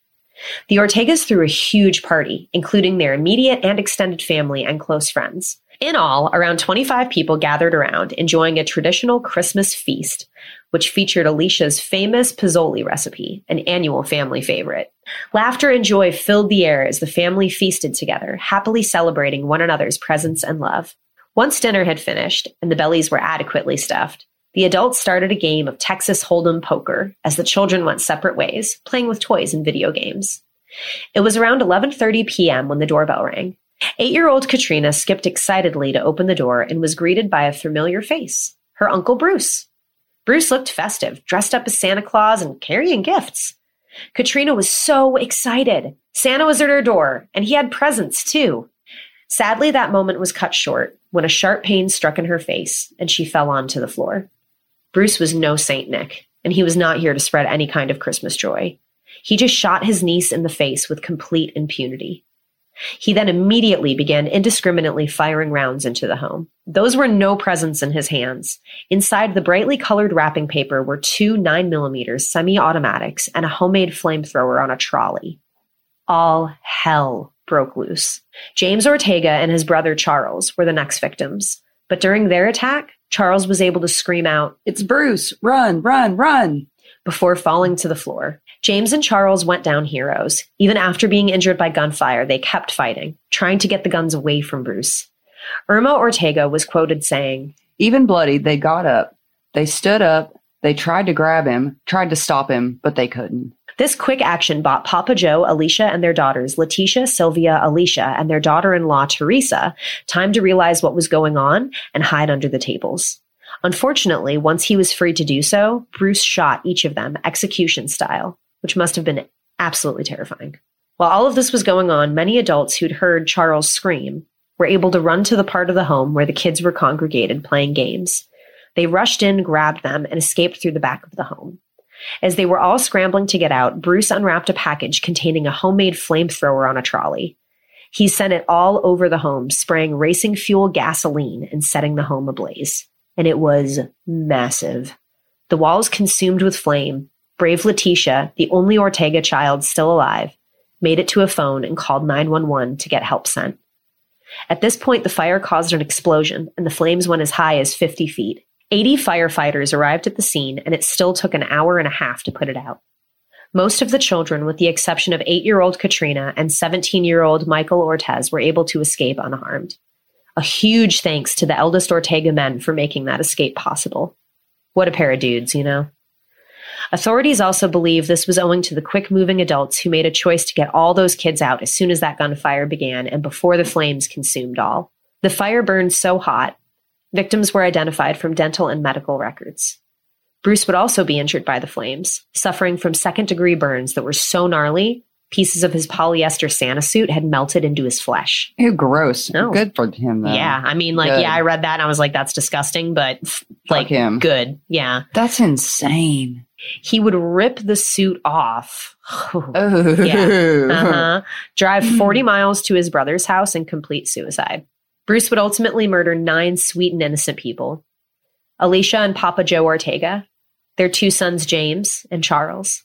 S5: The Ortegas threw a huge party, including their immediate and extended family and close friends. In all, around 25 people gathered around, enjoying a traditional Christmas feast, which featured Alicia's famous pozole recipe, an annual family favorite. Laughter and joy filled the air as the family feasted together, happily celebrating one another's presence and love. Once dinner had finished and the bellies were adequately stuffed, the adults started a game of Texas Hold'em poker as the children went separate ways, playing with toys and video games. It was around 11:30 p.m. when the doorbell rang. 8-year-old Katrina skipped excitedly to open the door and was greeted by a familiar face, her uncle Bruce. Bruce looked festive, dressed up as Santa Claus and carrying gifts. Katrina was so excited. Santa was at her door, and he had presents too. Sadly, that moment was cut short when a sharp pain struck in her face and she fell onto the floor. Bruce was no Saint Nick, and he was not here to spread any kind of Christmas joy. He just shot his niece in the face with complete impunity. He then immediately began indiscriminately firing rounds into the home. Those were no presents in his hands. Inside the brightly colored wrapping paper were two 9mm semi automatics and a homemade flamethrower on a trolley. All hell broke loose. James Ortega and his brother Charles were the next victims. But during their attack, Charles was able to scream out,
S3: It's Bruce! Run, run, run!
S5: Before falling to the floor. James and Charles went down heroes. Even after being injured by gunfire, they kept fighting, trying to get the guns away from Bruce. Irma Ortega was quoted saying,
S3: Even bloodied, they got up. They stood up. They tried to grab him, tried to stop him, but they couldn't.
S5: This quick action bought Papa Joe, Alicia, and their daughters, Letitia, Sylvia, Alicia, and their daughter in law, Teresa, time to realize what was going on and hide under the tables. Unfortunately, once he was free to do so, Bruce shot each of them execution style, which must have been absolutely terrifying. While all of this was going on, many adults who'd heard Charles scream were able to run to the part of the home where the kids were congregated playing games. They rushed in, grabbed them, and escaped through the back of the home. As they were all scrambling to get out, Bruce unwrapped a package containing a homemade flamethrower on a trolley. He sent it all over the home, spraying racing fuel gasoline and setting the home ablaze. And it was massive. The walls consumed with flame. Brave Letitia, the only Ortega child still alive, made it to a phone and called 911 to get help sent. At this point, the fire caused an explosion and the flames went as high as 50 feet. 80 firefighters arrived at the scene, and it still took an hour and a half to put it out. Most of the children, with the exception of 8 year old Katrina and 17 year old Michael Ortez, were able to escape unharmed. A huge thanks to the eldest Ortega men for making that escape possible. What a pair of dudes, you know? Authorities also believe this was owing to the quick moving adults who made a choice to get all those kids out as soon as that gunfire began and before the flames consumed all. The fire burned so hot, victims were identified from dental and medical records. Bruce would also be injured by the flames, suffering from second degree burns that were so gnarly, pieces of his polyester Santa suit had melted into his flesh.
S3: Ew, gross.
S5: No.
S3: Good for him, though.
S5: Yeah, I mean, like,
S3: Good.
S5: yeah, I read that and I was like, that's disgusting, but like,
S3: him.
S5: good. Yeah.
S3: That's insane.
S5: He would rip the suit off.
S3: Oh.
S5: Yeah. Uh-huh. Drive 40 miles to his brother's house and complete suicide. Bruce would ultimately murder nine sweet and innocent people Alicia and Papa Joe Ortega, their two sons, James and Charles,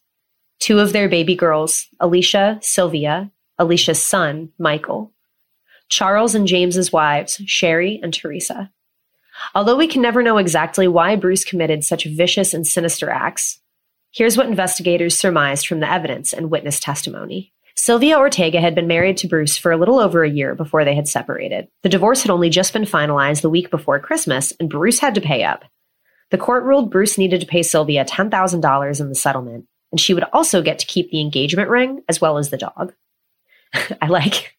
S5: two of their baby girls, Alicia, Sylvia, Alicia's son, Michael, Charles and James's wives, Sherry and Teresa. Although we can never know exactly why Bruce committed such vicious and sinister acts, here's what investigators surmised from the evidence and witness testimony. Sylvia Ortega had been married to Bruce for a little over a year before they had separated. The divorce had only just been finalized the week before Christmas, and Bruce had to pay up. The court ruled Bruce needed to pay Sylvia $10,000 in the settlement, and she would also get to keep the engagement ring as well as the dog. I like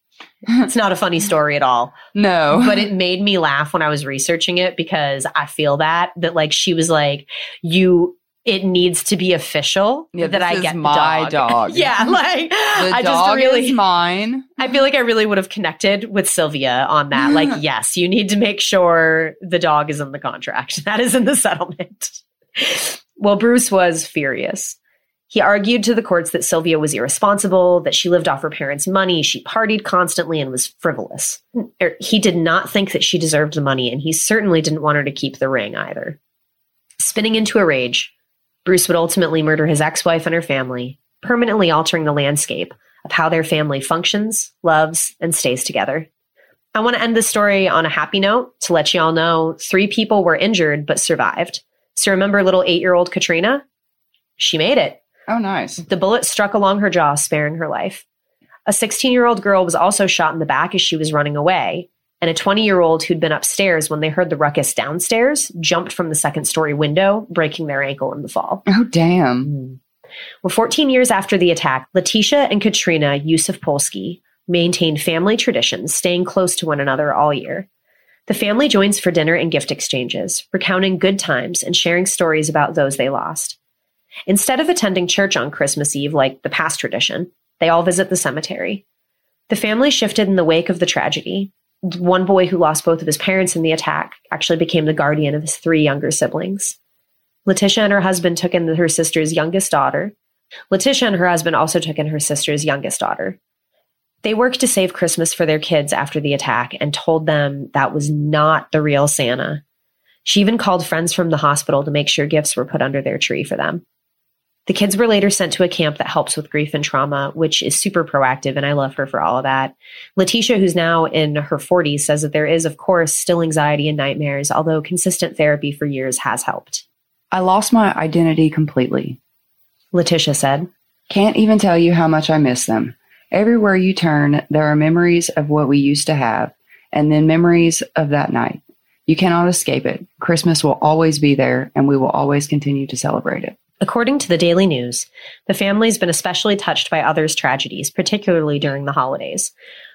S5: it's not a funny story at all.
S3: No.
S5: But it made me laugh when I was researching it because I feel that that like she was like you it needs to be official
S3: Yeah,
S5: that I get the
S3: my dog.
S5: yeah, like
S3: the
S5: I
S3: dog
S5: just really
S3: is mine.
S5: I feel like I really would have connected with Sylvia on that. Like, yes, you need to make sure the dog is in the contract. That is in the settlement. well, Bruce was furious. He argued to the courts that Sylvia was irresponsible, that she lived off her parents' money, she partied constantly and was frivolous. Er, He did not think that she deserved the money, and he certainly didn't want her to keep the ring either. Spinning into a rage, Bruce would ultimately murder his ex wife and her family, permanently altering the landscape of how their family functions, loves, and stays together. I want to end this story on a happy note to let you all know three people were injured but survived. So remember little eight year old Katrina? She made it.
S3: Oh, nice.
S5: The bullet struck along her jaw, sparing her life. A 16 year old girl was also shot in the back as she was running away. And a 20 year old who'd been upstairs when they heard the ruckus downstairs jumped from the second story window, breaking their ankle in the fall.
S3: Oh, damn. Hmm.
S5: Well, 14 years after the attack, Letitia and Katrina Yuzefpolsky maintained family traditions, staying close to one another all year. The family joins for dinner and gift exchanges, recounting good times and sharing stories about those they lost. Instead of attending church on Christmas Eve like the past tradition, they all visit the cemetery. The family shifted in the wake of the tragedy. One boy who lost both of his parents in the attack actually became the guardian of his three younger siblings. Letitia and her husband took in her sister's youngest daughter. Letitia and her husband also took in her sister's youngest daughter. They worked to save Christmas for their kids after the attack and told them that was not the real Santa. She even called friends from the hospital to make sure gifts were put under their tree for them. The kids were later sent to a camp that helps with grief and trauma, which is super proactive, and I love her for all of that. Letitia, who's now in her 40s, says that there is, of course, still anxiety and nightmares, although consistent therapy for years has helped.
S3: I lost my identity completely.
S5: Letitia said,
S3: Can't even tell you how much I miss them. Everywhere you turn, there are memories of what we used to have, and then memories of that night. You cannot escape it. Christmas will always be there, and we will always continue to celebrate it.
S5: According to the Daily News, the family's been especially touched by others' tragedies, particularly during the holidays.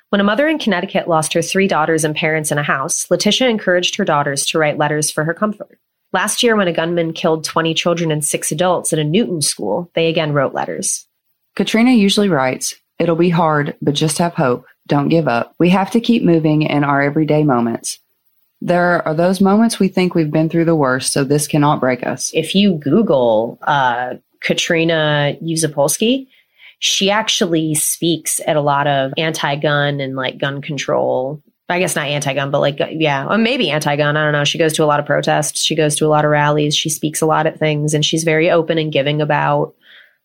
S5: When a mother in Connecticut lost her three daughters and parents in a house, Letitia encouraged her daughters to write letters for her comfort. Last year, when a gunman killed 20 children and six adults at a Newtown school, they again wrote letters.
S3: Katrina usually writes, It'll be hard, but just have hope. Don't give up. We have to keep moving in our everyday moments. There are those moments we think we've been through the worst, so this cannot break us.
S5: If you Google uh, Katrina Yuzefpolsky, she actually speaks at a lot of anti-gun and like gun control. I guess not anti-gun, but like yeah, or maybe anti-gun. I don't know. She goes to a lot of protests. She goes to a lot of rallies. She speaks a lot at things, and she's very open and giving about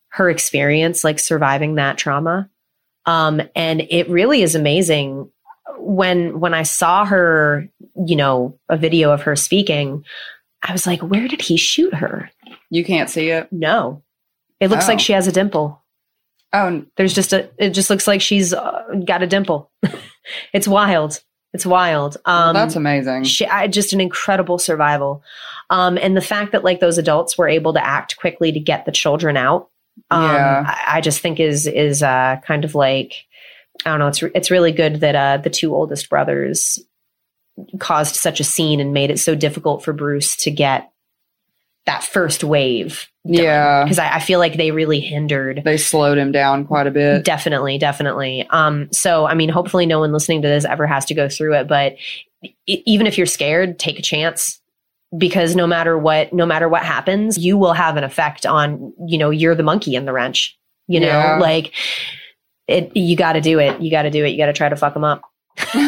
S5: her experience, like surviving that trauma. Um, and it really is amazing when when I saw her, you know, a video of her speaking. I was like, where did he shoot her?
S3: You can't see it.
S5: No, it looks
S3: Oh.
S5: like she has a dimple.
S3: Oh,
S5: There's just a. It just looks like she's uh, got a dimple. it's wild. It's wild. Um,
S3: that's amazing.
S5: she, I, just an incredible survival. Um, and the fact that like those adults were able to act quickly to get the children out, um,
S3: Yeah.
S5: I, I just think is is uh, kind of like I don't know. It's it's really good that uh, the two oldest brothers caused such a scene and made it so difficult for Bruce to get that first wave.
S3: Yeah.
S5: because I, I feel like they really hindered
S3: They slowed him down quite a bit.
S5: Definitely, definitely. Um, so I mean, hopefully, no one listening to this ever has to go through it. But even if you're scared, take a chance because no matter what, no matter what happens, you will have an effect on. You know, you're the monkey in the wrench. You know,
S3: Yeah.
S5: like it. You got to do it. You got to do it. You got to try to fuck them up.
S3: Go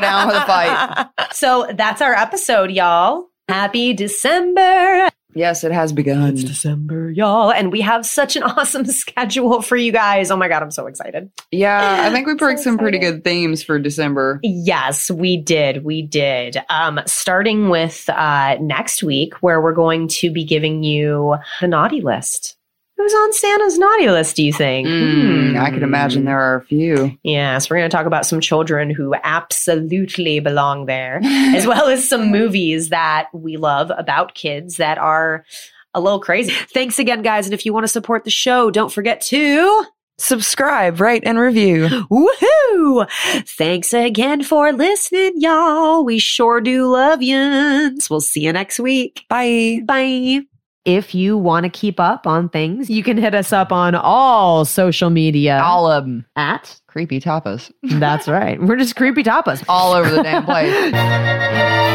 S3: down with a fight.
S5: So that's our episode, y'all. Happy December.
S3: Yes, it has begun.
S5: It's December, y'all. And we have such an awesome schedule for you guys. Oh my God, I'm so excited.
S3: Yeah, I think we picked
S5: So
S3: some pretty good themes for December.
S5: Yes, we did. We did. Um, starting with uh, next week, where we're going to be giving you the naughty list. Who's on Santa's naughty list, do you think?
S3: Mm, I can imagine there are a few.
S5: Yes, we're going to talk about some children who absolutely belong there, as well as some movies that we love about kids that are a little crazy. Thanks again, guys. And if you want to support the show, don't forget to
S7: Subscribe, rate, and review.
S5: Woohoo! Thanks again for listening, y'all. We sure do love you. We'll see you next week.
S7: Bye.
S5: Bye.
S4: If you want to keep up on things, you can hit us up on all social media
S3: All of them.
S4: at.
S3: Creepy tapas.
S4: That's right. We're just creepy tapas.
S3: All over the damn place.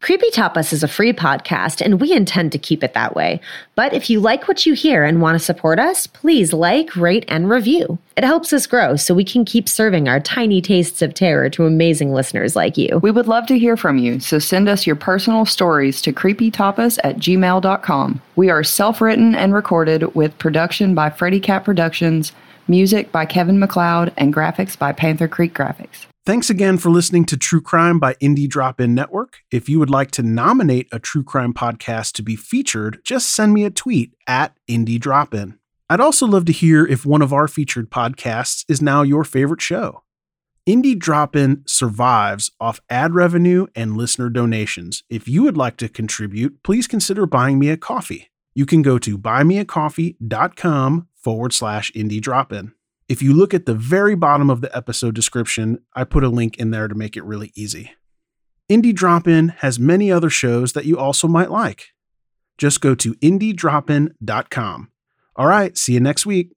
S5: Creepy Tapas is a free podcast, and we intend to keep it that way. But if you like what you hear and want to support us, please like, rate, and review. It helps us grow so we can keep serving our tiny tastes of terror to amazing listeners like you.
S3: We would love to hear from you, so send us your personal stories to creepytapas at gmail.com. We are self written and recorded with production by Freddy Cat Productions, music by Kevin MacLeod, and graphics by Panther Creek Graphics.
S1: Thanks again for listening to True Crime by Indie Drop In Network. If you would like to nominate a true crime podcast to be featured, just send me a tweet at Indie Drop In. I'd also love to hear if one of our featured podcasts is now your favorite show. Indie Drop In survives off ad revenue and listener donations. If you would like to contribute, please consider buying me a coffee. You can go to buymeacoffee.com forward slash indie drop in. If you look at the very bottom of the episode description, I put a link in there to make it really easy. Indie Drop In has many other shows that you also might like. Just go to indiedropin.com. All right, see you next week.